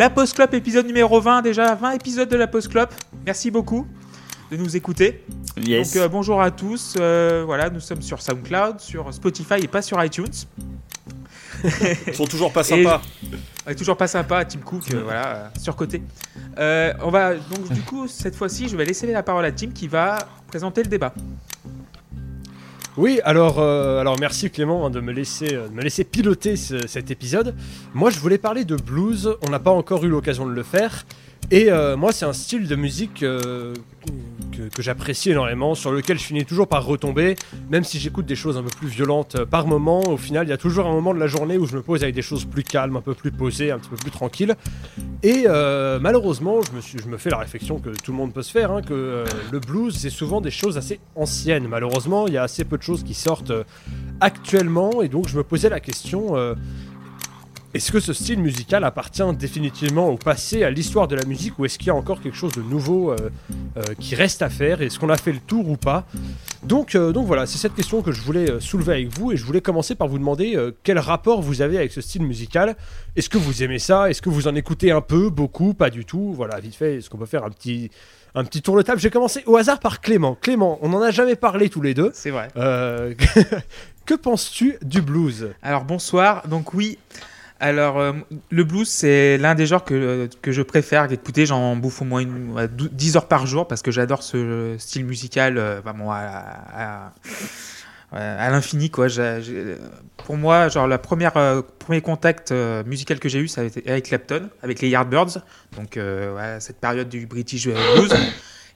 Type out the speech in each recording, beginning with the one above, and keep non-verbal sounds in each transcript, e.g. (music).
La Post Club, épisode numéro 20, déjà 20 épisodes de la Post Club. Merci beaucoup de nous écouter. Yes. Donc euh, bonjour à tous. Euh, voilà, nous sommes sur SoundCloud, sur Spotify et pas sur iTunes. Ils sont toujours pas (laughs) sympas. On est toujours pas sympa, Tim Cook, euh, voilà, euh, surcoté. Euh, on va donc du coup cette fois-ci, je vais laisser la parole à Tim qui va présenter le débat. Oui, alors, euh, alors merci Clément hein, de, me laisser, euh, de me laisser piloter ce- cet épisode. Moi, je voulais parler de blues. On n'a pas encore eu l'occasion de le faire. Et euh, moi, c'est un style de musique que, j'apprécie énormément, sur lequel je finis toujours par retomber, même si j'écoute des choses un peu plus violentes euh, par moment. Au final, il y a toujours un moment de la journée où je me pose avec des choses plus calmes, un peu plus posées, un petit peu plus tranquilles. Et euh, malheureusement, je me, fais la réflexion que tout le monde peut se faire, hein, que euh, le blues, c'est souvent des choses assez anciennes. Malheureusement, il y a assez peu de choses qui sortent actuellement, et donc je me posais la question. Est-ce que ce style musical appartient définitivement au passé, à l'histoire de la musique, ou est-ce qu'il y a encore quelque chose de nouveau euh, euh, qui reste à faire Est-ce qu'on a fait le tour ou pas? Donc, euh, donc voilà, c'est cette question que je voulais soulever avec vous, et je voulais commencer par vous demander quel rapport vous avez avec ce style musical? Est-ce que vous aimez ça? Est-ce que vous en écoutez un peu, beaucoup, pas du tout? Voilà, vite fait, est-ce qu'on peut faire un petit, un petit tour de table? J'ai commencé au hasard par Clément. Clément, on n'en a jamais parlé tous les deux. C'est vrai. Euh, (laughs) que penses-tu du blues? Alors bonsoir, donc oui. Alors euh, le blues c'est l'un des genres que, que je préfère écouter, j'en bouffe au moins une, ouais, dou- 10 heures par jour parce que j'adore ce style musical euh, à, l'infini quoi. Pour moi, genre euh, premier contact euh, musical que j'ai eu ça a été avec Clapton, avec les Yardbirds, donc euh, cette période du British blues.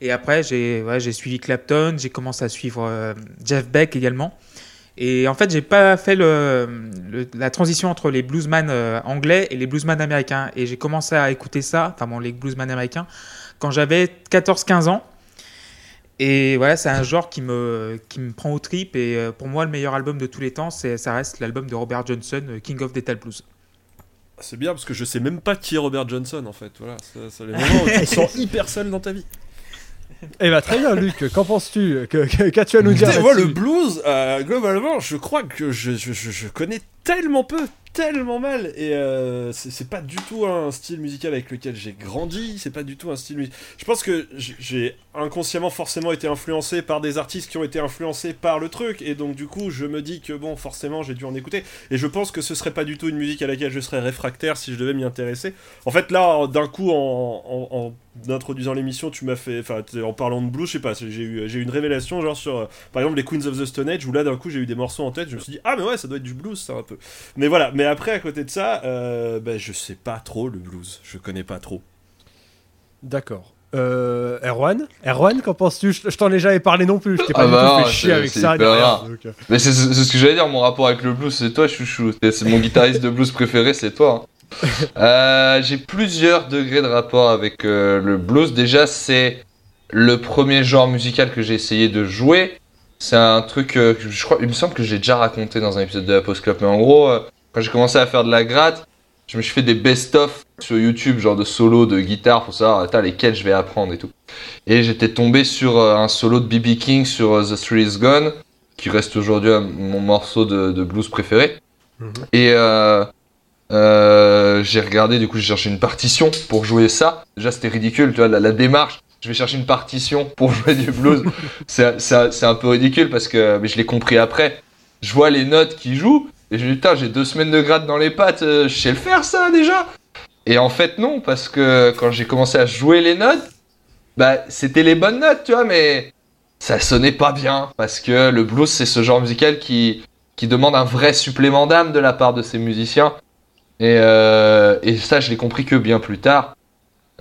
Et après j'ai j'ai suivi Clapton, j'ai commencé à suivre euh, Jeff Beck également. Et en fait, j'ai pas fait le, le- la transition entre les bluesman euh, anglais et les bluesman américains. Et j'ai commencé à écouter ça, enfin bon, les bluesman américains, quand j'avais 14-15 ans. Et voilà, c'est un genre qui me, qui me prend au trip. Et euh, pour moi, le meilleur album de tous les temps, c'est, ça reste l'album de Robert Johnson, euh, King of Metal Blues. C'est bien parce que je sais même pas qui est Robert Johnson en fait. Voilà, c'est c'est les moments où tu te sens (laughs) hyper seul dans ta vie. Eh ben très bien, Luc. Qu'en penses-tu Qu'as-tu à nous dire moi, le blues, euh, globalement, je crois que je, je, je- je connais tellement peu, tellement mal, et euh, c'est pas du tout un style musical avec lequel j'ai grandi, c'est pas du tout un style. Je pense que j'ai inconsciemment forcément été influencé par des artistes qui ont été influencés par le truc, et donc du coup, je me dis que bon, forcément, j'ai dû en écouter, et je pense que ce serait pas du tout une musique à laquelle je serais réfractaire si je devais m'y intéresser. En fait, là, d'un coup, en, introduisant l'émission, tu m'as fait, en parlant de blues, je sais pas, j'ai eu, j'ai une révélation, genre sur, euh, par exemple, les Queens of the Stone Age, où là, d'un coup, j'ai eu des morceaux en tête, je me suis dit, ah, mais ouais, ça doit être du blues, ça, un peu. Mais voilà, mais après, à côté de ça, euh, ben, je sais pas trop le blues, je connais pas trop. D'accord. Euh, Erwan? Erwan, qu'en penses-tu? Je je t'en ai jamais parlé non plus. Je t'ai pas Ah du bah tout non, fait chier avec ça. derrière, donc, euh. Mais c'est ce que j'allais dire, mon rapport avec le blues, c'est toi, chouchou. C'est mon guitariste de blues préféré, c'est toi. hein. (laughs) Euh, J'ai plusieurs degrés de rapport avec euh, le blues. Déjà, c'est le premier genre musical que j'ai essayé de jouer. C'est un truc euh, que je crois, il me semble que j'ai déjà raconté dans un épisode de la Post Club. Mais en gros, euh, quand j'ai commencé à faire de la gratte, je me suis fait des best-of sur YouTube, genre de solo de guitare pour savoir lesquels je vais apprendre et tout. Et j'étais tombé sur euh, un solo de BB King sur euh, The Thrill Is Gone, qui reste aujourd'hui un- mon morceau de, de blues préféré. Mhm. Et euh, euh, j'ai regardé, du coup, j'ai cherché une partition pour jouer ça. Déjà, c'était ridicule, tu vois, la, la démarche. Je vais chercher une partition pour (laughs) jouer du blues. c'est un peu ridicule parce que mais je l'ai compris après. Je vois les notes qui jouent et dis, putain, j'ai deux semaines de gratte dans les pattes, euh, je sais le faire ça déjà. Et en fait, non, parce que quand j'ai commencé à jouer les notes, bah, c'était les bonnes notes, tu vois, mais ça sonnait pas bien parce que le blues, c'est ce genre musical qui, qui demande un vrai supplément d'âme de la part de ses musiciens. Et, euh, et ça, je l'ai compris que bien plus tard.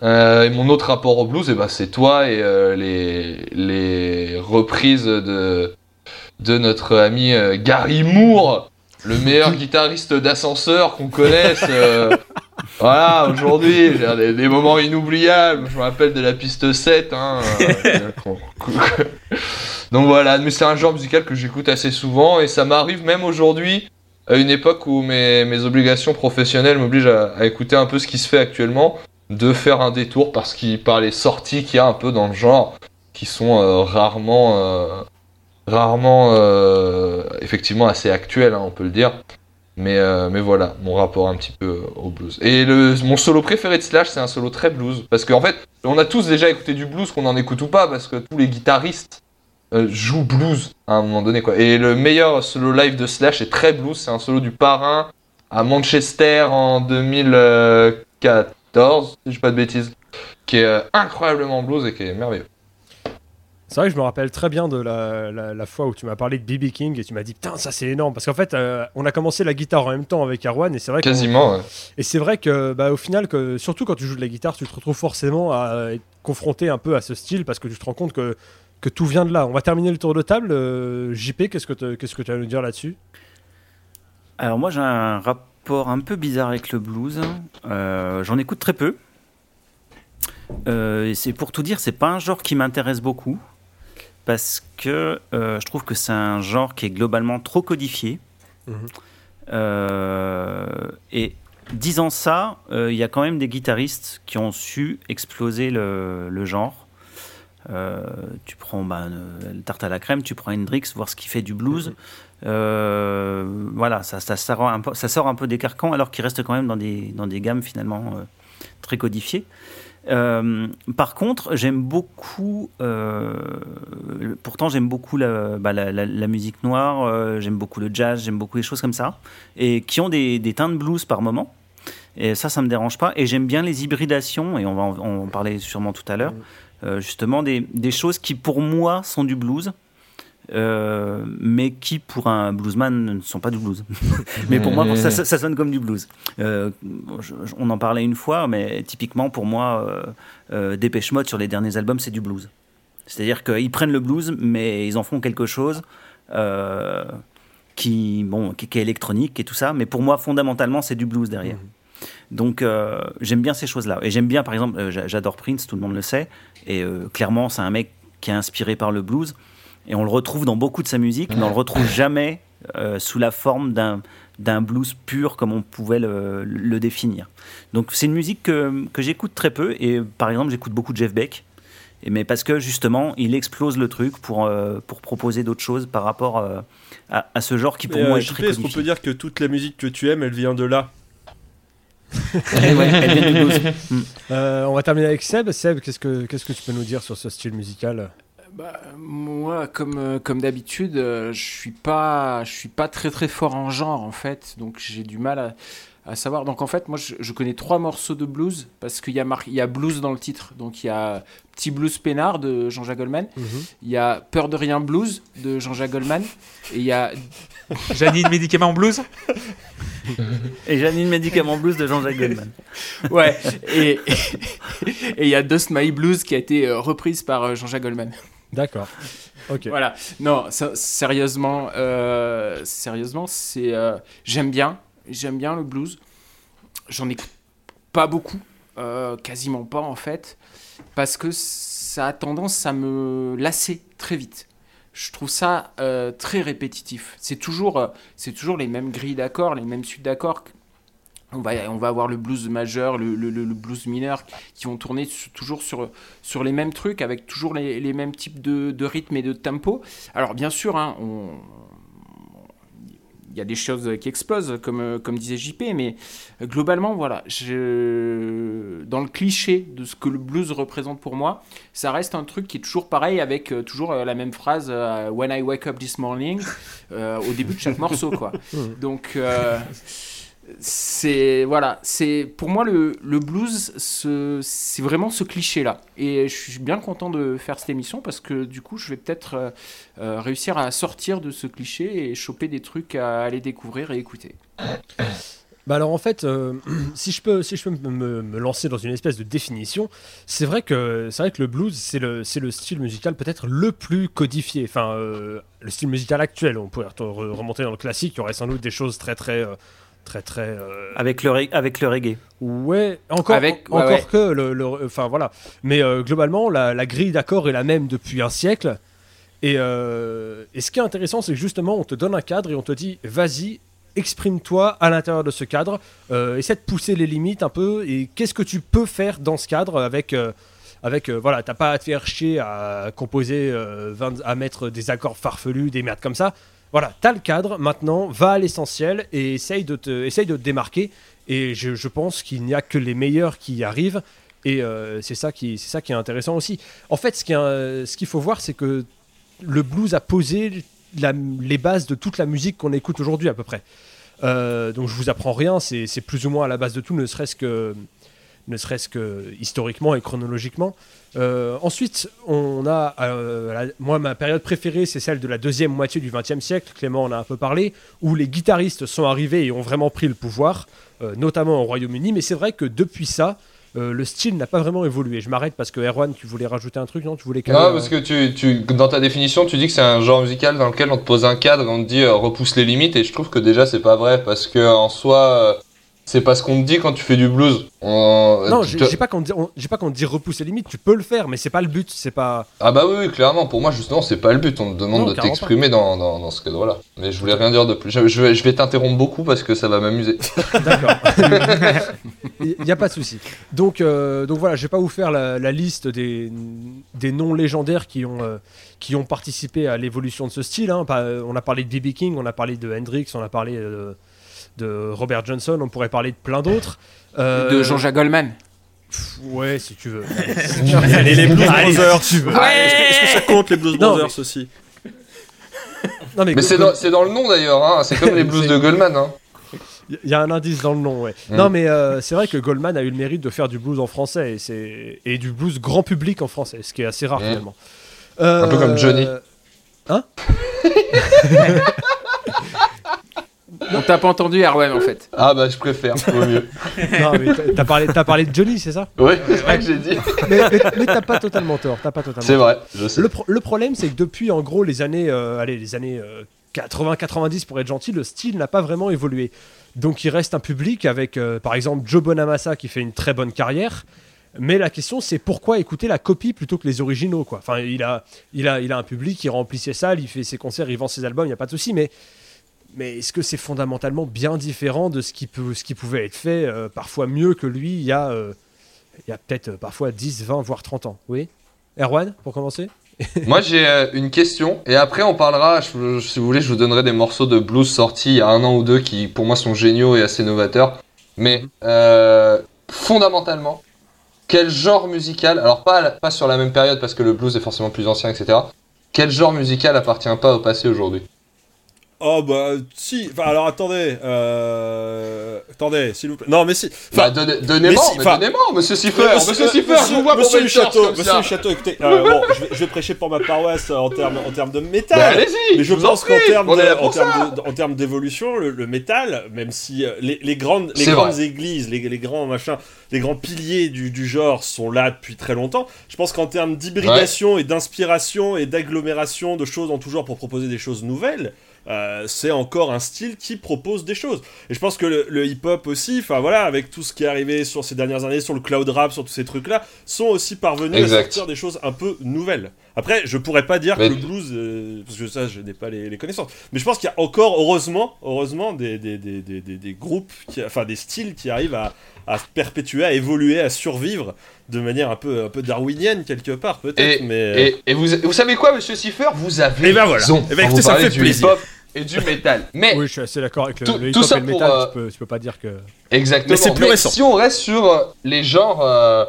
Euh, et mon autre rapport au blues, eh ben, c'est toi et les, les reprises de, de notre ami Gary Moore, le meilleur (laughs) guitariste d'ascenseur qu'on connaisse. euh, (laughs) voilà, aujourd'hui, des, des moments inoubliables. Je me rappelle de la piste 7. Hein, euh, (laughs) Donc voilà, mais c'est un genre musical que j'écoute assez souvent et ça m'arrive même aujourd'hui, à une époque où mes, mes obligations professionnelles m'obligent à, à écouter un peu ce qui se fait actuellement, de faire un détour parce qu'il par les sorties qu'il y a un peu dans le genre, qui sont euh, rarement, euh, rarement, euh, effectivement assez actuelles, hein, on peut le dire. Mais, euh, mais voilà, mon rapport un petit peu au blues. Et mon solo préféré de Slash, c'est un solo très blues. Parce qu'en fait, on a tous déjà écouté du blues, qu'on en écoute ou pas, parce que tous les guitaristes euh, jouent blues à un moment donné. Quoi. Et le meilleur solo live de Slash est très blues, c'est un solo du parrain à Manchester en 2014, si je dis pas de bêtises, qui est euh, incroyablement blues et qui est merveilleux. C'est vrai que je me rappelle très bien de la, la- la fois où tu m'as parlé de BB King et tu m'as dit putain ça c'est énorme parce qu'en fait euh, on a commencé la guitare en même temps avec Arwan et c'est vrai Quasiment, ouais. et c'est vrai que bah, au final que surtout quand tu joues de la guitare tu te retrouves forcément à être confronté un peu à ce style parce que tu te rends compte que, que tout vient de là. On va terminer le tour de table. Euh, JP qu'est-ce que te- qu'est-ce que tu vas nous dire là-dessus? Alors moi j'ai un rapport un peu bizarre avec le blues. Euh, J'en écoute très peu. Euh, et c'est pour tout dire, c'est pas un genre qui m'intéresse beaucoup parce que euh, je trouve que c'est un genre qui est globalement trop codifié. Mhm. Euh, et disant ça, euh, il y a quand même des guitaristes qui ont su exploser le, le genre. Tu prends bah, tarte à la crème, tu prends Hendrix, voir ce qu'il fait du blues. Euh, voilà, ça, ça, sort un peu, ça sort un peu des carcans alors qu'il reste quand même dans des, dans des gammes finalement très codifiées. Euh, par contre, j'aime beaucoup, euh, pourtant j'aime beaucoup la, bah, la, la- la musique noire, euh, j'aime beaucoup le jazz, j'aime beaucoup les choses comme ça, et qui ont des, des teintes blues par moment. Et ça, ça me dérange pas. Et j'aime bien les hybridations, et on va en, en parler sûrement tout à l'heure, euh, justement des, des choses qui pour moi sont du blues. Euh, mais qui pour un bluesman ne sont pas du blues. (laughs) mais pour moi, ça, ça- ça sonne comme du blues. Euh, je- je- on en parlait une fois, mais typiquement pour moi, euh, euh, Dépêche Mode sur les derniers albums, c'est du blues. C'est-à-dire qu'ils prennent le blues, mais ils en font quelque chose qui, bon, qui, qui est électronique et tout ça. Mais pour moi, fondamentalement, c'est du blues derrière. Donc euh, j'aime bien ces choses-là. Et j'aime bien, par exemple, j'a- j'adore Prince, tout le monde le sait. Et clairement, c'est un mec qui est inspiré par le blues. Et on le retrouve dans beaucoup de sa musique, mais on le retrouve jamais euh, sous la forme d'un d'un blues pur comme on pouvait le, le définir. Donc c'est une musique que, que j'écoute très peu. Et par exemple, j'écoute beaucoup de Jeff Beck. Et, mais parce que justement, il explose le truc pour, euh, pour proposer d'autres choses par rapport euh, à, à ce genre qui pour Et, moi euh, est JP, très est-ce qu'on peut dire que toute la musique que tu aimes, elle vient de là (laughs) Eh ouais, elle vient du blues. (laughs) Euh, On va terminer avec Seb. Seb, qu'est-ce que qu'est-ce que tu peux nous dire sur ce style musical? Bah, moi, comme, euh, comme d'habitude, euh, je suis pas, je suis pas très très fort en genre en fait, donc j'ai du mal à, à savoir. Donc en fait, moi, je, je connais trois morceaux de blues parce qu'il y a mar- il y a blues dans le titre. Donc il y a Petit blues peinard de Jean-Jacques Goldman, il y a Peur de rien blues de Jean-Jacques Goldman, et il y a (laughs) Janine Médicament Blues (laughs) Et Janine Médicament Blues de Jean-Jacques Goldman. ouais, et et il y a Dust My Blues qui a été euh, reprise par Jean-Jacques Goldman. D'accord. Ok. Voilà. Non, sérieusement, euh, sérieusement, c'est euh, j'aime bien, j'aime bien le blues. J'en écoute pas beaucoup, euh, quasiment pas en fait, parce que ça a tendance à me lasser très vite. Je trouve ça très répétitif. C'est toujours, c'est toujours les mêmes grilles d'accords, les mêmes suites d'accords. On va, on va avoir le blues majeur, le, le- blues mineur qui vont tourner su- toujours sur, sur les mêmes trucs, avec toujours les, les mêmes types de, de rythmes et de tempo. Alors bien sûr, hein, on- il y a des choses qui explosent, comme, comme disait JP, mais globalement, voilà, je... dans le cliché de ce que le blues représente pour moi, ça reste un truc qui est toujours pareil, avec euh, toujours euh, la même phrase euh, When I wake up this morning, au début de chaque morceau, quoi. (laughs) Donc, c'est voilà, c'est pour moi le, blues, ce- c'est vraiment ce cliché-là. Et je suis bien content de faire cette émission parce que du coup, je vais peut-être euh, euh, réussir à sortir de ce cliché et choper des trucs à aller découvrir et écouter. Bah alors en fait, euh, (clears throat) si je peux, si je peux me, lancer dans une espèce de définition, c'est vrai que c'est vrai que le blues c'est le c'est le style musical peut-être le plus codifié. Enfin, le style musical actuel. On pourrait re- remonter dans le classique, il y aurait sans doute des choses très très très très. euh, Avec le, avec le reggae. Ouais, encore, Avec- en- ouais, encore ouais. que le, enfin voilà. Mais euh, globalement, la, la grille d'accords est la même depuis un siècle. Et, euh, et ce qui est intéressant, c'est que justement, on te donne un cadre et on te dit, vas-y, exprime-toi à l'intérieur de ce cadre, euh, essaie de pousser les limites un peu, et qu'est-ce que tu peux faire dans ce cadre avec, euh, avec euh, voilà, t'as pas à te faire chier à composer, euh, 20 à mettre des accords farfelus, des merdes comme ça. Voilà, t'as le cadre, maintenant, va à l'essentiel et essaye de te, essaye de te démarquer. Et je, pense qu'il n'y a que les meilleurs qui y arrivent. Et euh, c'est ça, qui- ça qui est intéressant aussi. En fait, ce qu'il faut voir, c'est que le blues a posé les bases de toute la musique qu'on écoute aujourd'hui à peu près. Euh, donc je vous apprends rien, c'est plus ou moins à la base de tout, ne serait-ce que, ne serait-ce que historiquement et chronologiquement. Euh, ensuite, on a, euh, la- moi ma période préférée, c'est celle de la deuxième moitié du XXe siècle. Clément en a un peu parlé, où les guitaristes sont arrivés et ont vraiment pris le pouvoir, euh, notamment au Royaume-Uni. Mais c'est vrai que depuis ça, le style n'a pas vraiment évolué. Je m'arrête parce que Erwan, tu voulais rajouter un truc, non? Tu voulais caler, Non, parce que tu, tu, dans ta définition, tu dis que c'est un genre musical dans lequel on te pose un cadre on te dit repousse les limites, et je trouve que déjà c'est pas vrai, parce que en soi, c'est pas ce qu'on te dit quand tu fais du blues. On- Non, tu j'ai te- pas qu'on dit, on- j'ai pas qu'on te dit repousser les limites. Tu peux le faire, mais c'est pas le but. C'est pas. Ah bah oui, oui, clairement, pour moi justement c'est pas le but, on te demande Non, de t'exprimer dans, dans, dans ce cadre-là. Mais je voulais rien dire de plus, je, je vais, je vais t'interrompre beaucoup parce que ça va m'amuser. (laughs) (laughs) D'accord. (laughs) Il n'y a pas de souci. Donc, euh, donc voilà, je vais pas vous faire la, la liste des, des noms légendaires qui ont, euh, qui ont participé à l'évolution de ce style. hein. On a parlé de B.B. King, on a parlé de Hendrix, on a parlé euh, de Robert Johnson, on pourrait parler de plein d'autres. Euh, De Jean-Jacques Goldman. pff, Ouais, si tu veux. (laughs) Allez, les Blues Allez, Brothers. si tu veux. Ah, Est-ce que, ça compte les Blues Non, Brothers aussi? Non, mais Mais c'est dans, le nom d'ailleurs, hein. c'est comme les blues de Goldman. Hein. Il y a un indice dans le nom, ouais. Mm. Non, mais euh, c'est vrai que Goldman a eu le mérite de faire du blues en français et, c'est- et du blues grand public en français, ce qui est assez rare Mm. finalement. Euh, Un peu comme Johnny. Hein? (laughs) On t'a pas entendu, Erwan, en fait. Ah bah je préfère, vaut mieux. (laughs) Non, mais t'as- t'as parlé, t'as parlé de Johnny, c'est ça? Oui, c'est vrai que j'ai dit. Mais, mais- mais t'as pas totalement tort. T'as pas totalement C'est vrai, je sais. Le, pro- le problème, c'est que depuis en gros les années, euh, allez, les années 80-90 pour être gentil, le style n'a pas vraiment évolué. Donc il reste un public avec, euh, par exemple, Joe Bonamassa qui fait une très bonne carrière. Mais la question, c'est pourquoi écouter la copie plutôt que les originaux, quoi? Enfin, il a, il a, il a un public, il remplit ses salles, il fait ses concerts, il vend ses albums, il n'y a pas de souci. Mais, mais est-ce que c'est fondamentalement bien différent de ce qui, peut, ce qui pouvait être fait, euh, parfois mieux que lui, il y a, euh, peut-être euh, parfois 10, 20, voire 30 ans? Oui Erwan, pour commencer? (laughs) Moi j'ai une question et après on parlera, si vous voulez, je vous donnerai des morceaux de blues sortis il y a un an ou deux qui pour moi sont géniaux et assez novateurs. Mais fondamentalement, quel genre musical, alors pas, pas sur la même période parce que le blues est forcément plus ancien, etc. Quel genre musical appartient pas au passé aujourd'hui? Oh bah si, enfin alors attendez, euh... attendez s'il vous plaît. Non mais si, Bah enfin, donnez-moi, si, enfin, donnez-moi, monsieur Siffer, Euh, monsieur Siffer, je vous vois monsieur pour château, monsieur ça. le château, écoutez, euh, bon, je vais, je vais prêcher pour ma paroisse en termes en termes de métal. Bah, allez-y, Mais je pense qu'en termes en termes d'évolution, le, le métal, même si euh, les, les grandes, les grandes vrai. églises, les, les grands machins, les grands piliers du, du genre sont là depuis très longtemps. Je pense qu'en termes d'hybridation et d'inspiration et d'agglomération de choses en tout genre pour proposer des choses nouvelles, euh, c'est encore un style qui propose des choses. Et je pense que le, le hip-hop aussi, enfin voilà, avec tout ce qui est arrivé sur ces dernières années, sur le cloud rap, sur tous ces trucs-là, sont aussi parvenus Exact. à sortir des choses un peu nouvelles. Après, je pourrais pas dire Mais- que le blues, euh, parce que ça, je n'ai pas les, les connaissances. Mais je pense qu'il y a encore, heureusement, heureusement, des, des, des, des, groupes, qui, enfin des styles qui arrivent à, à se perpétuer, à évoluer, à survivre de manière un peu, un peu darwinienne quelque part, peut-être. Et, mais et, et vous, vous savez quoi, monsieur Siffer Vous avez Eh ben voilà. raison. Eh ben quand écoutez, vous ça me fait du plaisir. hip-hop et du métal. Mais Oui, je suis assez d'accord avec le, Tout- le hip-hop ça et le pour, métal. euh, Tu, peux, tu peux pas dire que. Exactement. Mais c'est plus récent. Si on reste sur euh, les genres, euh,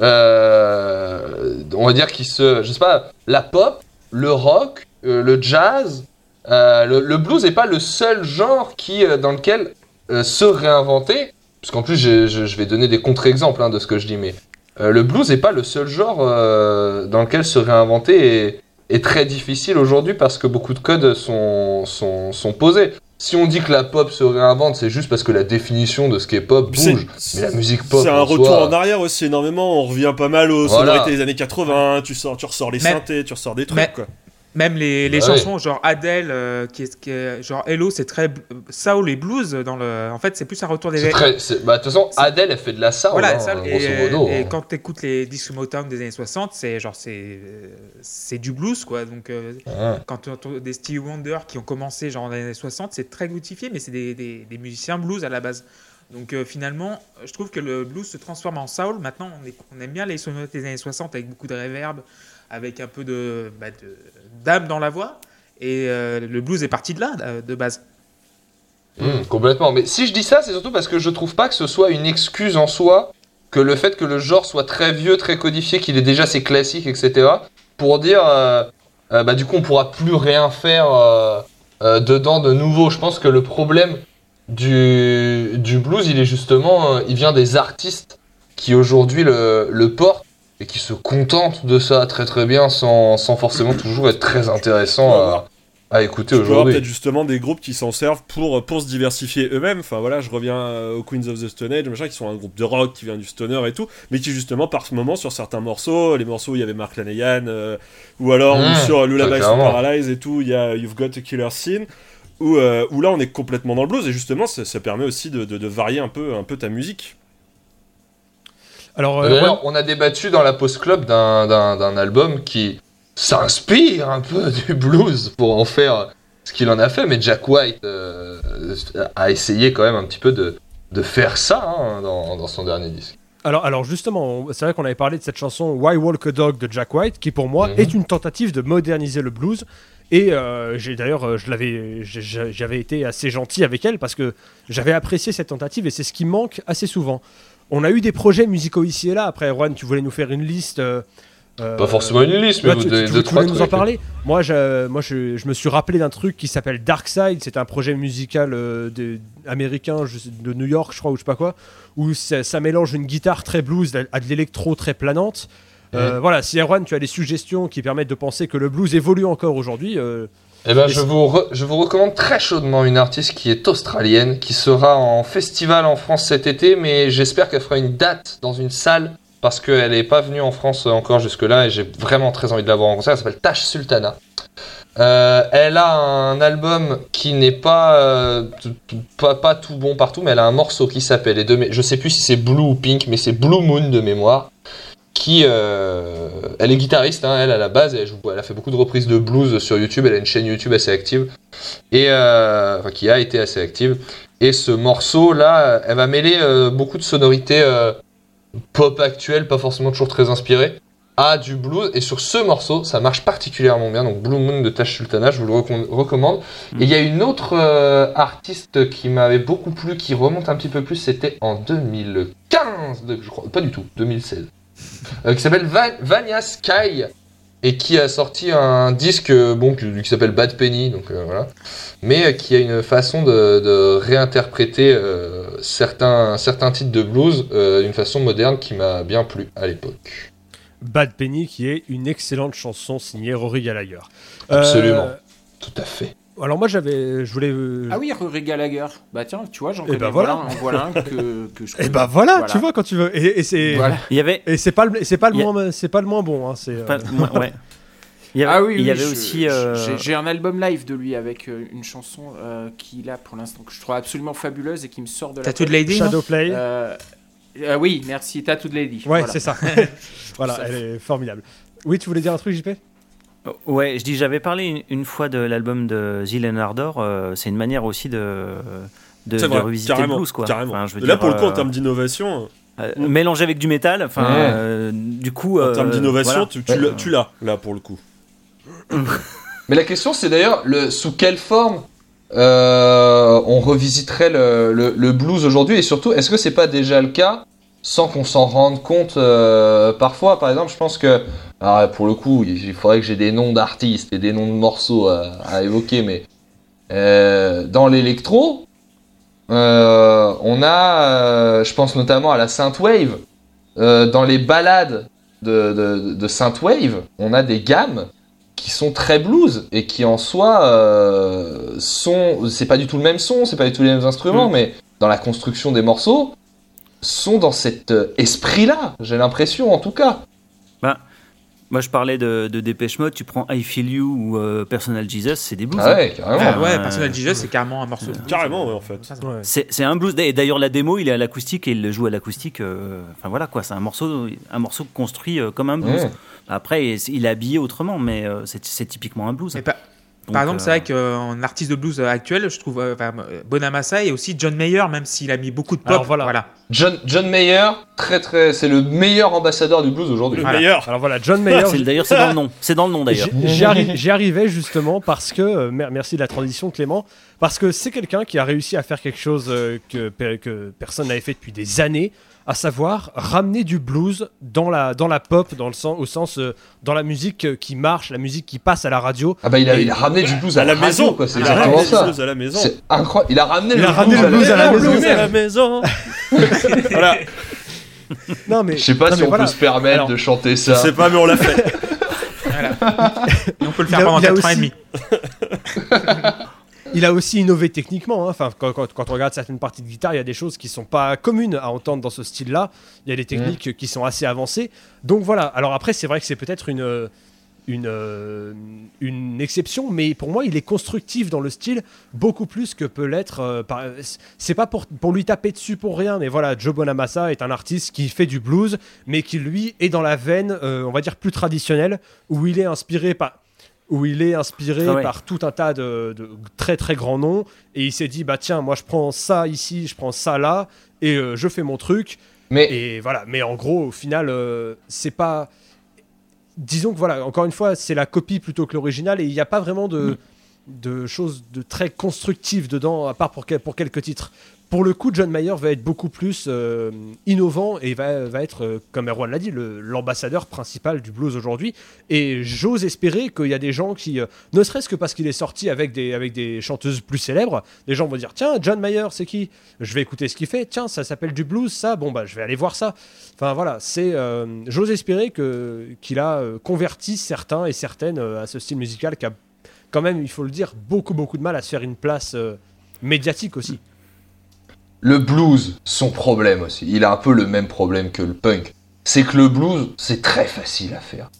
euh, on va dire qui se, je sais pas, la pop, le rock, euh, le jazz, euh, le, le blues n'est pas le seul genre qui euh, dans lequel euh, se réinventer. Parce qu'en plus, je, je- je vais donner des contre-exemples hein, de ce que je dis, mais euh, le blues n'est pas le seul genre euh, dans lequel se réinventer est, est très difficile aujourd'hui parce que beaucoup de codes sont, sont, sont posés. Si on dit que la pop se réinvente, c'est juste parce que la définition de ce qu'est pop C'est- bouge. Mais la musique pop, C'est un en retour soi- en arrière aussi énormément. On revient pas mal aux Voilà. sonorités des années 80. Tu sors, tu ressors les Mais- synthés, tu ressors des trucs. Mais- quoi. Même les, les Bah chansons, genre Adele, euh, qui est, qui est- genre Hello, c'est très soul et blues. Dans le, en fait, c'est plus un retour des. Très. Bah, de toute façon, Adele, elle fait de la soul, Voilà, hein, ça, et, modo. et hein. quand tu écoutes les disques Motown des années 60, c'est genre c'est euh, c'est du blues quoi. Donc euh, Ouais. quand tu entends des Stevie Wonder qui ont commencé genre dans les années 60, c'est très glutifié, mais c'est des, des- des musiciens blues à la base. Donc euh, finalement, je trouve que le blues se transforme en soul. Maintenant, on, est- on aime bien les sonorités des années 60 avec beaucoup de reverb, avec un peu de bah, de- d'âme dans la voix. Et euh, le blues est parti de là, euh, de base. Hmm, complètement. Mais si je dis ça, c'est surtout parce que je trouve pas que ce soit une excuse en soi que le fait que le genre soit très vieux, très codifié, qu'il ait déjà ses classiques, etc. Pour dire, euh, bah du coup, on pourra plus rien faire dedans de nouveau. Je pense que le problème du, du blues, il est justement, il vient des artistes qui aujourd'hui le, le portent et qui se contentent de ça très très bien sans, sans forcément toujours être très intéressant à, à écouter aujourd'hui. peut-être justement des groupes qui s'en servent pour, pour se diversifier eux-mêmes. Enfin voilà, je reviens euh, aux Queens of the Stone Age, machin, qui sont un groupe de rock qui vient du stoner et tout, mais qui justement par ce moment sur certains morceaux, les morceaux où il y avait Mark Lanegan, euh, ou alors ou Mmh, sur Lullaby. Paralyze et tout, il y a You've Got a Killer Scene. Où, euh, où là on est complètement dans le blues et justement ça, ça permet aussi de, de- de varier un peu, un peu ta musique. Alors, euh, on a débattu dans la Post Club d'un- d'un d'un album qui s'inspire un peu (laughs) du blues pour en faire ce qu'il en a fait, mais Jack White euh, a essayé quand même un petit peu de, de faire ça hein, dans, dans son dernier disque. Alors, alors justement, c'est vrai qu'on avait parlé de cette chanson Why Walk a Dog de Jack White, qui pour moi Mhm. est une tentative de moderniser le blues. Et euh, j'ai d'ailleurs, je l'avais, j'avais été assez gentil avec elle parce que j'avais apprécié cette tentative et c'est ce qui manque assez souvent. On a eu des projets musicaux ici et là. Après, Juan, tu voulais nous faire une liste. euh, euh, Pas forcément une liste, mais Bah, vous tu, tu- deux, tu voulais nous en parler Moi, je, moi je, je me suis rappelé d'un truc qui s'appelle Dark Side. C'est un projet musical euh, de- américain je de New York, je crois, ou je sais pas quoi, où ça, ça mélange une guitare très blues à de l'électro très planante. Euh, Voilà, si Erwan, tu as des suggestions qui permettent de penser que le blues évolue encore aujourd'hui, euh, Eh ben, je vous, re- je vous recommande très chaudement une artiste qui est australienne, qui sera en festival en France cet été, mais j'espère qu'elle fera une date dans une salle, parce qu'elle n'est pas venue en France encore jusque-là, et j'ai vraiment très envie de la voir en concert. Elle s'appelle Tash Sultana. Euh, elle a un album qui n'est pas, euh, pas, pas tout bon partout, mais elle a un morceau qui s'appelle, je sais plus si c'est Blue ou Pink, mais c'est Blue Moon de mémoire qui euh, elle est guitariste hein, elle à la base elle, elle a fait beaucoup de reprises de blues sur YouTube elle a une chaîne YouTube assez active. Et euh, enfin, qui a été assez active. Et ce morceau là elle va mêler euh, beaucoup de sonorités pop actuelles pas forcément toujours très inspirées à du blues. Et sur ce morceau ça marche particulièrement bien. Donc Blue Moon de Tash Sultana je vous le recom- recommande. Et il y a une autre artiste qui m'avait beaucoup plu qui remonte un petit peu plus c'était en 2015 de- je crois pas du tout 2016 euh, qui s'appelle Va- Vanya Sky et qui a sorti un disque euh, bon qui, qui s'appelle Bad Penny donc euh, voilà mais qui a une façon de, de réinterpréter euh, certains certains titres de blues d'une façon moderne qui m'a bien plu à l'époque Bad Penny, qui est une excellente chanson signée Rory Gallagher. Absolument. tout à fait alors moi, j'avais, je voulais. euh, Ah oui, Rory Gallagher. Bah tiens, tu vois, j'en Eh connais ben voilà. voilà. un- voilà un que, (laughs) que je Et connais. bah voilà, Voilà. tu vois quand tu veux. Et, et c'est, Voilà. Il y avait. et c'est pas, le, c'est pas le a- moins, c'est pas le moins bon. Hein, c'est. euh, pas- ouais. (laughs) Il y avait, Ah oui, il y avait je- aussi. euh, J'ai j'ai un album live de lui avec euh, une chanson euh, qu'il a pour l'instant que je trouve absolument fabuleuse et qui me sort de la Tattoo tête. de Lady Shadowplay. Euh, euh, oui, merci, Tattoo de Lady. ouais, Voilà. c'est ça. (laughs) voilà, Ça elle est formidable. Oui, tu voulais dire un truc, JP Ouais, je dis, j'avais parlé une, une fois de l'album de Zilen Ardor. euh, c'est une manière aussi de, de, C'est de vrai, revisiter le blues, quoi. carrément. Enfin, je veux Là, dire, pour le coup, en euh, termes d'innovation, euh, mélangé avec du métal. Enfin, Ouais. euh, du coup. en euh, termes d'innovation, voilà. tu, tu l'as- tu l'as, là, pour le coup. (laughs) Mais la question, c'est d'ailleurs le, sous quelle forme euh, on revisiterait le, le- le blues aujourd'hui? Et surtout, est-ce que c'est pas déjà le cas sans qu'on s'en rende compte euh, parfois Par exemple, je pense que, alors, pour le coup, il faudrait que j'ai des noms d'artistes et des noms de morceaux à, à évoquer, mais euh, dans l'électro, euh, on a, je pense notamment à la synthwave, dans les balades de, de, de synthwave, on a des gammes qui sont très blues et qui en soi sont c'est pas du tout le même son c'est pas du tout les mêmes instruments Mm. mais dans la construction des morceaux sont dans cet euh, esprit là j'ai l'impression en tout cas Moi, je parlais de, de Dépêche Mode. Tu prends I Feel You ou euh, Personal Jesus, c'est des blues. ah hein. ouais carrément Ah ouais, Euh, Personal Jesus, c'est carrément un morceau. de blues. Carrément, ouais, en fait. C'est c'est un blues. Et d'ailleurs, la démo, il est à l'acoustique et il le joue à l'acoustique. euh, Enfin voilà quoi, c'est un morceau, un morceau construit euh, comme un blues. Après, il est habillé autrement, mais euh, c'est c'est typiquement un blues. Mais Par exemple, euh, c'est vrai qu'en artiste de blues actuel, je trouve euh, enfin, euh, Bonamassa et aussi John Mayer, même s'il a mis beaucoup de pop. Alors, voilà. John, John Mayer, très très, c'est le meilleur ambassadeur du blues aujourd'hui. Le Voilà. meilleur. Alors voilà, John Mayer. (laughs) c'est- D'ailleurs, c'est dans le nom. C'est dans le nom d'ailleurs. J'y j'y arri- j'y arrivais justement parce que, euh, mer- merci de la transition Clément, parce que c'est quelqu'un qui a réussi à faire quelque chose euh, que personne n'avait fait depuis des années, à savoir ramener du blues dans la, dans la pop, dans le sens, au sens euh, dans la musique euh, qui marche, la musique qui passe à la radio. Ah bah il a, il a ramené du blues à, À la radio, maison. quoi. C'est Il a exactement ramené ça. le blues à la maison. C'est incroyable. Il a ramené Il le a ramené blues le blues à la maison. blues à la maison. (laughs) voilà. Non mais Je sais pas non, si on voilà. peut se permettre Alors, de chanter Je ça. sais pas, mais on l'a fait. (laughs) Et on peut le faire a- pendant il a 4 ans et demi. (laughs) Il a aussi innové techniquement. hein. Enfin, quand, quand- quand on regarde certaines parties de guitare, il y a des choses qui sont pas communes à entendre dans ce style-là. Il y a des techniques qui sont assez avancées. Donc voilà. Alors après, c'est vrai que c'est peut-être une une, euh, une exception, mais pour moi, il est constructif dans le style beaucoup plus que peut l'être. euh, c'est pas pour, pour lui taper dessus pour rien, mais voilà, Joe Bonamassa est un artiste qui fait du blues, mais qui lui est dans la veine, euh, on va dire plus traditionnelle, où il est inspiré par où il est inspiré Ah ouais. par tout un tas de, de très très grands noms. Et il s'est dit bah tiens moi je prends ça ici je prends ça là et euh, je fais mon truc. Mais et voilà. Mais en gros au final euh, c'est pas disons que voilà encore une fois c'est la copie plutôt que l'original. Et il n'y a pas vraiment de de choses de très constructives dedans à part pour quelques titres pour le coup, John Mayer va être beaucoup plus euh, innovant et va, être, euh, comme Erwan l'a dit, l'ambassadeur principal du blues aujourd'hui. Et j'ose espérer qu'il y a des gens qui, euh, ne serait-ce que parce qu'il est sorti avec des, avec des chanteuses plus célèbres, des gens vont dire Tiens, John Mayer, c'est qui? Je vais écouter ce qu'il fait. Tiens, ça s'appelle du blues, ça. Bon, bah, je vais aller voir ça. Enfin, voilà, c'est. j'ose espérer qu'il a converti certains et certaines à ce style musical qui a, quand même, il faut le dire, beaucoup, beaucoup de mal à se faire une place médiatique aussi. Le blues, son problème aussi, il a un peu le même problème que le punk. C'est que le blues, c'est très facile à faire.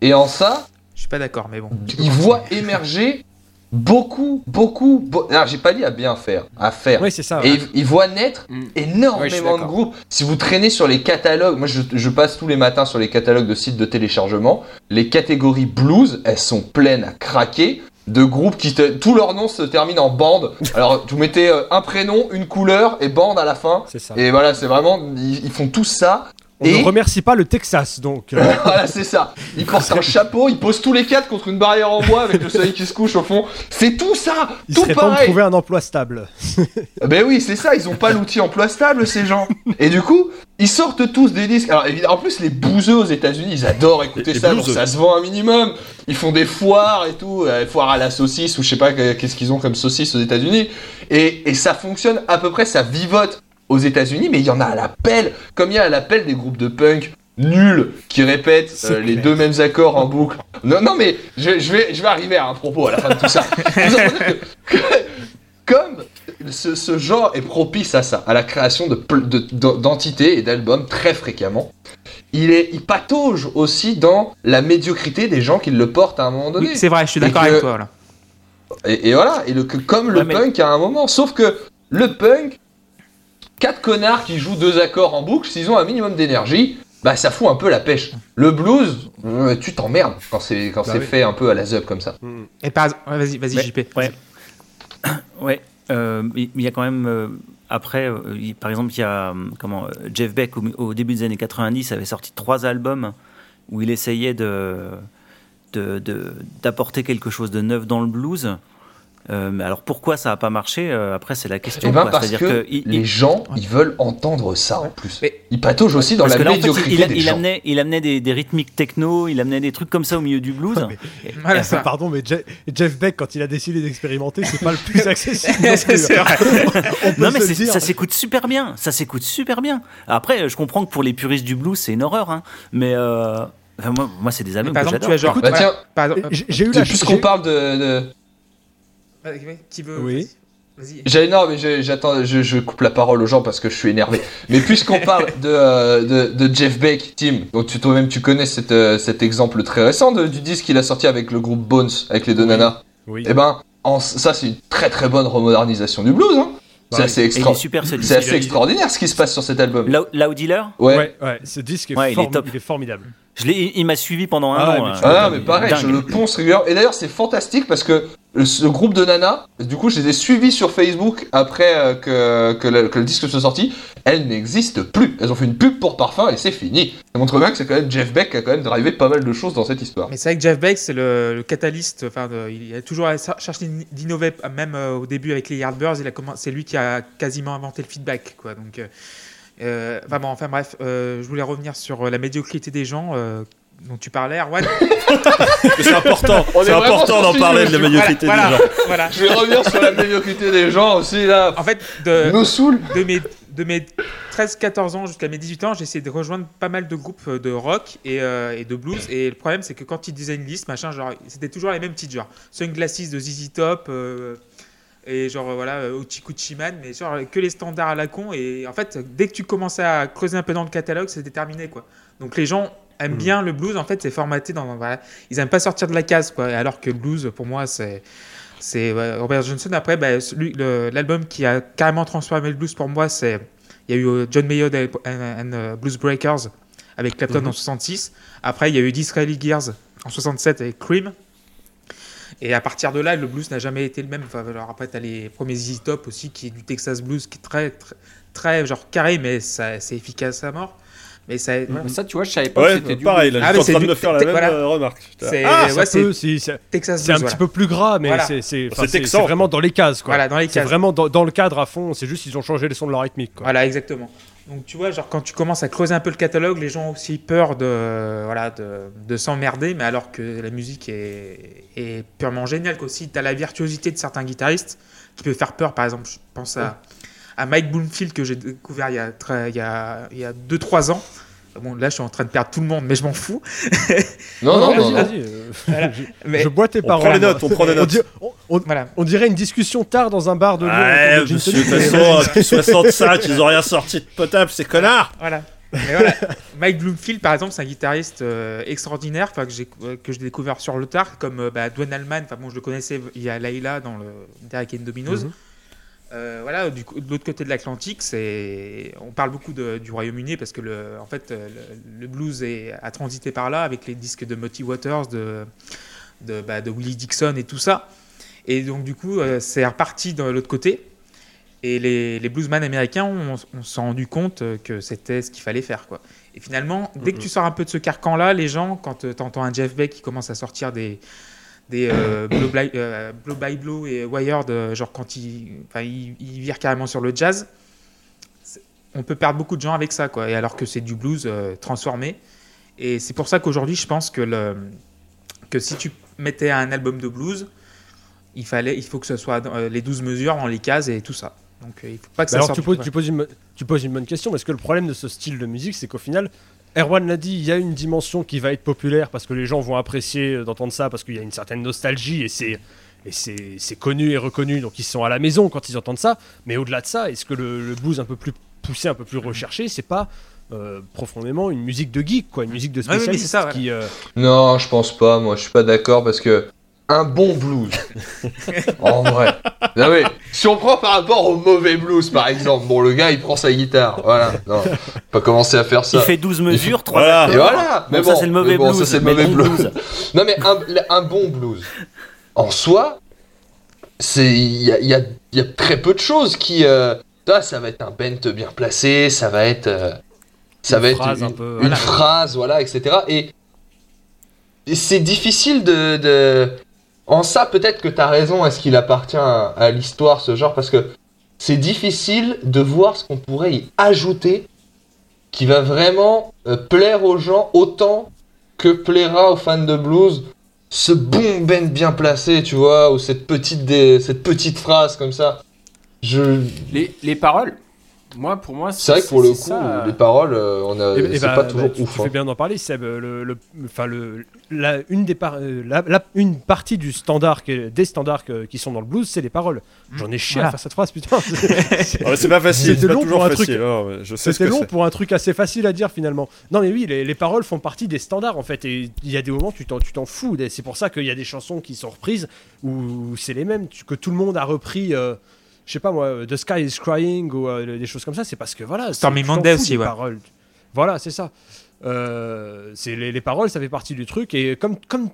Et en ça, Je suis pas d'accord, mais bon. il voit émerger beaucoup, beaucoup. beau- Alors, j'ai pas dit à bien faire, à faire. Oui, c'est ça. Et il, il voit naître Mm. Énormément de groupes. Si vous traînez sur les catalogues, moi je, je passe tous les matins sur les catalogues de sites de téléchargement, les catégories blues, elles sont pleines à craquer de groupes qui, te- tous leurs noms se terminent en bande. Alors vous mettez euh, un prénom, une couleur et bande à la fin. C'est ça. Et voilà, c'est vraiment, ils, ils font tout ça. On et- ne remercie pas le Texas, donc. euh, (laughs) voilà, c'est ça. Ils portent un chapeau, ils posent tous les quatre contre une barrière en bois avec le soleil qui se couche au fond. C'est tout ça, il tout serait temps de pareil. trouver un emploi stable. (laughs) Ben oui, c'est ça, ils ont pas l'outil emploi stable, ces gens. Et du coup, ils sortent tous des disques. Alors évidemment, en plus, les bouseux aux États-Unis, ils adorent écouter Les- les ça, donc ça se vend un minimum. Ils font des foires et tout, euh, foires à la saucisse ou je sais pas que- qu'est-ce qu'ils ont comme saucisse aux États-Unis. Et, et ça fonctionne à peu près, ça vivote aux États-Unis, mais il y en a à l'appel, comme il y a à l'appel des groupes de punk nuls qui répètent euh, les deux mêmes accords en boucle. Non, non, mais je, je vais, je vais arriver à un propos à la fin de tout ça. (laughs) Que- que- comme ce, ce genre est propice à ça, à la création de pl- de- de- d'entités et d'albums très fréquemment, il, est, il patauge aussi dans la médiocrité des gens qui le portent à un moment donné. Oui, c'est vrai, je suis d'accord avec toi. Et, et voilà, et le, comme le Ouais, mais- punk à un moment. Sauf que le punk, quatre connards qui jouent deux accords en boucle, s'ils ont un minimum d'énergie, bah ça fout un peu la pêche. Le blues, euh, tu t'emmerdes quand c'est quand Bah c'est oui. fait un peu à la zub comme ça. Mm. Et par exemple, ouais, vas-y, vas-y, Ouais. JP. Ouais. (coughs) Ouais, euh, mais il y a quand même. euh, après, euh, il- par exemple, il y a comment, Jeff Beck, au, au début des années 90, avait sorti trois albums où il essayait de de- de- d'apporter quelque chose de neuf dans le blues. Euh, mais alors pourquoi ça n'a pas marché euh, Après, c'est la question. Et ben quoi. parce que il- les il- gens, ils veulent entendre ça en plus. Mais- Ils pataugent aussi dans parce la que là, en fait, médiocrité il, il- des il gens. amenait, il amenait des, des rythmiques techno, il amenait des trucs comme ça au milieu du blues. Ouais, mais- Voilà, Eh, ça. Pardon, mais Je- Jeff Beck, quand il a décidé d'expérimenter, c'est pas le plus (laughs) accessible. non Non mais ça s'écoute super bien, ça s'écoute super bien. Après, je comprends que pour les puristes du blues, c'est une horreur, hein. mais euh, enfin, moi, moi c'est des albums Par que exemple, tu j'adore. as genre. quoi. Bah voilà, tiens, par exemple- J'ai eu la puisqu'on j'ai- parle de- de, Qui veut Oui. Vas-y. J'ai non mais j'attends, je, je coupe la parole aux gens parce que je suis énervé. Mais puisqu'on (laughs) parle de, euh, de, de Jeff Beck, Tim, donc tu toi-même tu connais cet, euh, cet exemple très récent de- du disque qu'il a sorti avec le groupe Bones, avec les deux nanas. Oui. Et ben, en- ça c'est une très très bonne remodernisation du blues. Hein. Bah c'est oui. assez, Et il extra- est super ce c'est disque. assez Il a- extraordinaire ce qui se passe sur cet album. Loud, Dealer, Ouais. Ouais, ouais, ce disque est, Ouais, il est top. il est formidable. Je l'ai- il m'a suivi pendant un Ah an. mais hein. tu Ah mais pareil, Dingue. je le ponce régulièrement. Et d'ailleurs c'est fantastique parce que ce groupe de nanas, du coup, je les ai suivies sur Facebook après euh, que, que, le, que le disque soit sorti. Elles n'existent plus. Elles ont fait une pub pour parfum et c'est fini. Ça montre bien que c'est quand même Jeff Beck qui a quand même drivé pas mal de choses dans cette histoire. Mais c'est vrai que Jeff Beck, c'est le, le catalyste. Enfin, de- il a toujours cherché d'innover, même euh, au début avec les Yardbirds. C'est lui qui a quasiment inventé le feedback, quoi. Donc, euh, euh, enfin, bon, enfin bref, euh, je voulais revenir sur euh, la médiocrité des gens euh, dont tu parlais, Erwan. (laughs) C'est important, c'est important d'en parler de la médiocrité voilà, des gens. voilà. Je vais revenir sur la médiocrité des gens aussi là. En fait, de, Nous saoule. de mes, de mes 13-14 ans jusqu'à mes 18 ans, j'ai essayé de rejoindre pas mal de groupes de rock et, euh, et de blues. Et le problème, c'est que quand ils disaient une liste, machin, genre, c'était toujours les mêmes petites genres. Sunglasses de ZZ Top. Euh, et genre euh, voilà Ochikuchi Man mais genre que les standards à la con. Et en fait dès que tu commençais à creuser un peu dans le catalogue c'était terminé quoi. Donc les gens aiment Mhm. bien le blues en fait c'est formaté dans voilà. Ils aiment pas sortir de la case quoi. Alors que le blues pour moi c'est c'est ouais, Robert Johnson après bah, l'album qui a carrément transformé le blues pour moi c'est il y a eu euh, John Mayer and, and, euh, Blues Breakers avec Clapton Mhm. en 66 après il y a eu Disraeli Gears en 67 avec Cream et à partir de là, le blues n'a jamais été le même. Enfin, alors après, tu as les premiers Easy Top aussi, qui est du Texas Blues, qui est très, très, très genre carré, mais c'est efficace à mort. Mais ça, voilà. Ça, tu vois, je savais pas que Ouais, c'était du pareil, là, Ah, je suis c'est en train de me faire la même voilà. euh, remarque. C'est Ah, ouais, Texas un petit peu plus gras, mais Voilà. c'est vraiment dans les cases. Quoi. Voilà, dans les C'est vraiment dans, dans le cadre à fond, c'est juste qu'ils ont changé les sons de leur rythmique. Quoi. Voilà, exactement. Donc tu vois, genre quand tu commences à creuser un peu le catalogue, les gens ont aussi peur de, voilà, de, de s'emmerder, mais alors que la musique est, est purement géniale. Aussi, tu as la virtuosité de certains guitaristes qui peut faire peur. Par exemple, je pense à, à Mike Bloomfield que j'ai découvert il y a 2-3 il y a, il y a deux, trois ans. Bon, là, je suis en train de perdre tout le monde, mais je m'en fous. Non, non, vas-y, non, non. vas-y, euh, Voilà. je, Mais- je bois tes On paroles. prend les notes, on prend les On notes. di- on- on- Voilà. on dirait une discussion tard dans un bar de Lyon. Ouais, de monsieur, gin de toute tonic, mais- façon, (laughs) depuis 65, ils ont rien sorti de potable, ces connards Voilà. Mais voilà. Mike Bloomfield, par exemple, c'est un guitariste euh, extraordinaire enfin, que j'ai que j'ai découvert sur le tard, comme euh, bah, Dwayne Allman. Enfin, bon, je le connaissais il y a Laila dans le Derek and Dominos. Mhm. Euh, voilà, du, de l'autre côté de l'Atlantique, c'est on parle beaucoup de- du Royaume-Uni parce que le, en fait, euh, le, le blues est, a transité par là avec les disques de Muddy Waters, de, de, bah, de Willie Dixon et tout ça. Et donc, du coup, euh, c'est reparti de l'autre côté. Et les, les bluesmen américains, on, on s'est rendu compte que c'était ce qu'il fallait faire. Quoi. Et finalement, dès que tu sors un peu de ce carcan-là, les gens, quand tu entends un Jeff Beck qui commence à sortir des, des euh, blow, by, euh, Blow by Blow et Wired, euh, genre quand il, enfin, il, il vire carrément sur le jazz, on peut perdre beaucoup de gens avec ça. Quoi. Et alors que c'est du blues euh, transformé. Et c'est pour ça qu'aujourd'hui, je pense que, le, que si tu mettais un album de blues, il, fallait, il faut que ce soit dans, euh, les 12 mesures dans les cases et tout ça. Donc euh, il faut pas que Mais ça alors sorte tu du- poses, tu, poses une, tu poses une bonne question, parce que le problème de ce style de musique, c'est qu'au final, Erwan l'a dit, il y a une dimension qui va être populaire parce que les gens vont apprécier euh, d'entendre ça, parce qu'il y a une certaine nostalgie et c'est et c'est c'est connu et reconnu, donc ils sont à la maison quand ils entendent ça. Mais au-delà de ça, est-ce que le, le blues un peu plus poussé, un peu plus recherché, c'est pas euh, profondément une musique de geek, quoi, une musique de oui, mais spécialiste c'est ça, voilà. qui, euh, Non, je pense pas, moi, je suis pas d'accord parce que un bon blues, (laughs) en vrai. Non, mais si on prend par rapport au mauvais blues, par exemple, bon, le gars il prend sa guitare, voilà, non, pas commencer à faire Il ça. fait 12 mesures, 3 Voilà. Et voilà, mais Bon, bon, ça c'est le mauvais mais bon, blues. ça, c'est le mais mauvais bon blues. Non, mais un, un bon blues, en soi, c'est il y a, il y a- il y a très peu de choses qui. Euh, là, ça va être un bent bien placé, ça va être. euh, ça Une va être phrase une, un peu, une voilà. phrase, voilà, etc. Et, et c'est difficile de, de. En ça, peut-être que t'as raison, est-ce qu'il appartient à, à l'histoire, ce genre, parce que c'est difficile de voir ce qu'on pourrait y ajouter qui va vraiment euh, plaire aux gens autant que plaira aux fans de blues ce bon bend bien placé, tu vois, ou cette petite, dé- cette petite phrase comme ça. Je... Les, les paroles, moi, pour moi, C'est vrai que pour le coup, ça, euh, les paroles, euh, on a, Eh ben, c'est bah, pas bah, toujours tu, ouf. tu fais hein. bien d'en parler, Seb. Le, le- enfin, le, la, une, des par- euh, la- la- une partie du standard, des standards qui sont dans le blues, c'est les paroles. J'en ai chié à Voilà. faire cette phrase, putain. (laughs) Ah C'est pas facile, C'était pas long toujours pour un truc. facile. hein, ouais, je sais ce C'était long c'est. pour un truc assez facile à dire finalement. Non mais oui, les, les paroles font partie des standards en fait. Et il y a des moments tu t'en, tu t'en fous. C'est pour ça qu'il y a des chansons qui sont reprises où c'est les mêmes, que tout le monde a repris. euh, je sais pas moi, The Sky is Crying ou euh, des choses comme ça. C'est parce que voilà. Stormy Monday aussi, ouais. paroles. Voilà, c'est ça. Euh, c'est les, les paroles, ça fait partie du truc. Et comme, comme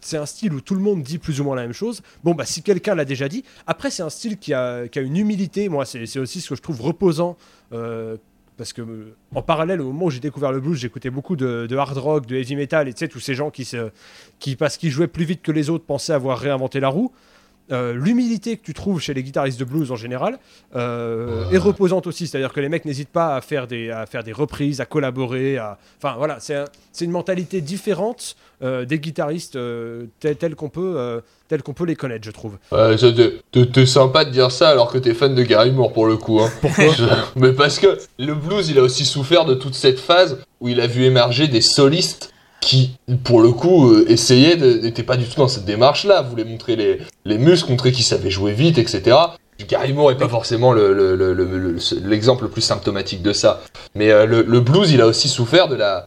c'est un style où tout le monde dit plus ou moins la même chose. Bon, bah si quelqu'un l'a déjà dit. Après, c'est un style qui a, qui a une humilité. Moi, c'est aussi ce que je trouve reposant. euh, parce que euh, en parallèle, au moment où j'ai découvert le blues, j'écoutais beaucoup de, de hard rock, de heavy metal, et tu sais, tous ces gens qui, se, qui, parce qu'ils jouaient plus vite que les autres, pensaient avoir réinventé la roue. Euh, L'humilité que tu trouves chez les guitaristes de blues en général euh, est reposante aussi. C'est-à-dire que les mecs n'hésitent pas à faire, des, à faire des reprises, à collaborer. À... Enfin voilà, c'est un- c'est une mentalité différente euh, des guitaristes tels, qu'on peut, qu'on peut les connaître, je trouve. Ouais, t'es- sympa de dire ça alors que t'es fan de Gary Moore pour le coup. Hein. (laughs) Pourquoi Je- Mais parce que le blues, il a aussi souffert de toute cette phase où il a vu émerger des solistes qui, pour le coup, euh, essayaient de. n'étaient pas du tout dans cette démarche-là, voulaient montrer les, les muscles, montrer qu'ils savaient jouer vite, etc. Gary Moore est pas forcément le- le- le- le- le- l'exemple le, plus symptomatique de ça. Mais euh, le, le blues, il a aussi souffert de la.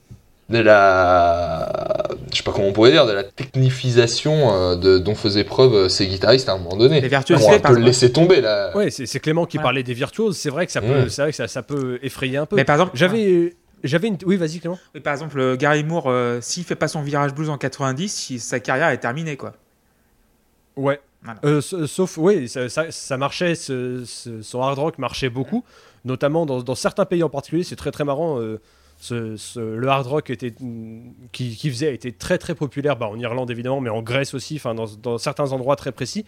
de la. je sais pas comment on pourrait dire, de la technifisation euh, de, dont faisaient preuve euh, ces guitaristes à un moment donné. Les On virtuosités, un par peu le laisser tomber là. Ouais, c'est Clément qui Ouais. parlait des virtuoses. C'est vrai que ça peut, Mm. c'est vrai que ça, ça peut effrayer un peu. Mais par exemple, J'avais, j'avais une. Oui, vas-y, Clément. Oui, par exemple, euh, Gary Moore, euh, s'il fait pas son virage blues en 90, si- sa carrière est terminée, quoi. Ouais. Voilà. Euh, sa- sauf, oui, ça, ça- ça marchait, ce- ce- son hard rock marchait beaucoup, notamment dans, dans certains pays en particulier. C'est très très marrant. euh, ce- ce- le hard rock était, mm, qui, qui faisait était très très populaire bah, en Irlande évidemment, mais en Grèce aussi, dans, dans certains endroits très précis.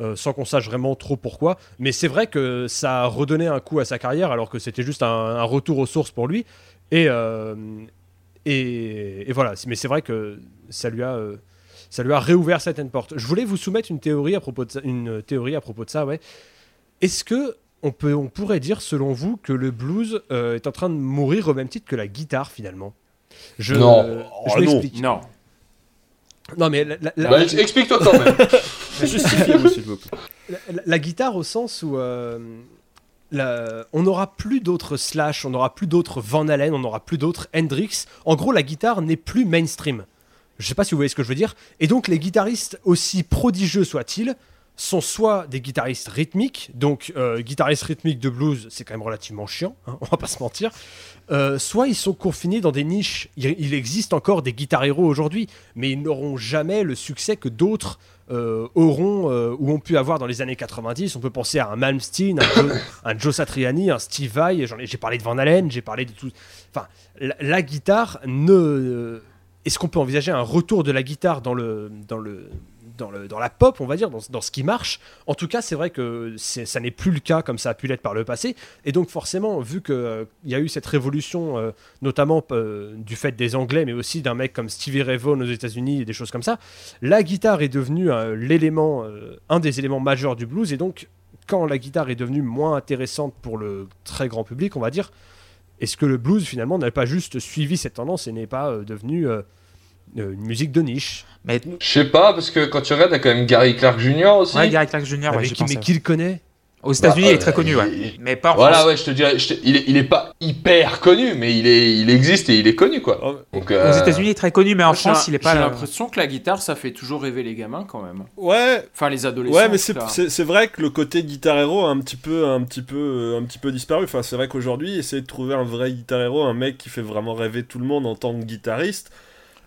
euh, sans qu'on sache vraiment trop pourquoi. Mais c'est vrai que ça a redonné un coup à sa carrière, alors que c'était juste un, un retour aux sources pour lui. Et, euh, et, et voilà, mais c'est vrai que ça lui a, euh, ça lui a réouvert certaines portes. Je voulais vous soumettre une théorie à propos de ça, une théorie à propos de ça, ouais. Est-ce que on peut, on pourrait dire selon vous que le blues euh, est en train de mourir au même titre que la guitare finalement? Je, Non. je Oh, non. m'explique. Non. Non, mais la, la- la- Bah, Explique-toi quand même. (laughs) Justifiez-vous, s'il vous plaît. la- la guitare au sens où euh, on n'aura plus d'autres Slash, on n'aura plus d'autres Van Halen, on n'aura plus d'autres Hendrix. En gros, la guitare n'est plus mainstream. Je sais pas si vous voyez ce que je veux dire. Et donc, les guitaristes, aussi prodigieux soient-ils, sont soit des guitaristes rythmiques, donc euh, guitaristes rythmiques de blues, c'est quand même relativement chiant, hein, on va pas se mentir. Euh, soit ils sont confinés dans des niches. Il, il existe encore des guitar héros aujourd'hui, mais ils n'auront jamais le succès que d'autres euh, auront euh, ou ont pu avoir dans les années 90. On peut penser à un Malmsteen, un Joe, (coughs) Satriani, un Steve Vai. J'ai parlé de Van Halen, j'ai parlé de tout. Enfin, la, la guitare ne. Est-ce qu'on peut envisager un retour de la guitare dans le dans le dans, le, dans la pop, on va dire, dans, dans ce qui marche. En tout cas, c'est vrai que ça n'est plus le cas comme ça a pu l'être par le passé. Et donc, forcément, vu qu'il y a eu cette révolution, euh, notamment euh, du fait des Anglais, mais aussi d'un mec comme Stevie Ray Vaughan aux États-Unis et des choses comme ça, la guitare est devenue euh, l'élément, euh, un des éléments majeurs du blues. Et donc, quand la guitare est devenue moins intéressante pour le très grand public, on va dire, est-ce que le blues finalement n'a pas juste suivi cette tendance et n'est pas euh, devenu euh, euh, une musique de niche Mais Je sais pas, parce que quand tu regardes, t'as quand même Gary Clark Jr. aussi. ouais, Gary Clark Jr. ouais, qui, mais qui le connaît? Aux États-Unis, Bah, il est très euh, connu, ouais. il- Mais pas en Voilà, France. ouais, je te dirais, je te- il, est, il est pas hyper connu, mais il, est, il existe et il est connu, quoi. Oh, Aux euh, États-Unis, il est très connu, mais en France, il est pas J'ai l'impression que la guitare, ça fait toujours rêver les gamins quand même. Ouais, Enfin, les adolescents. Ouais, mais c'est vrai que le côté guitar hero a un petit peu, un petit peu, euh, un petit peu disparu. Enfin, c'est vrai qu'aujourd'hui, essayer de trouver un vrai guitar hero, un mec qui fait vraiment rêver tout le monde en tant que guitariste,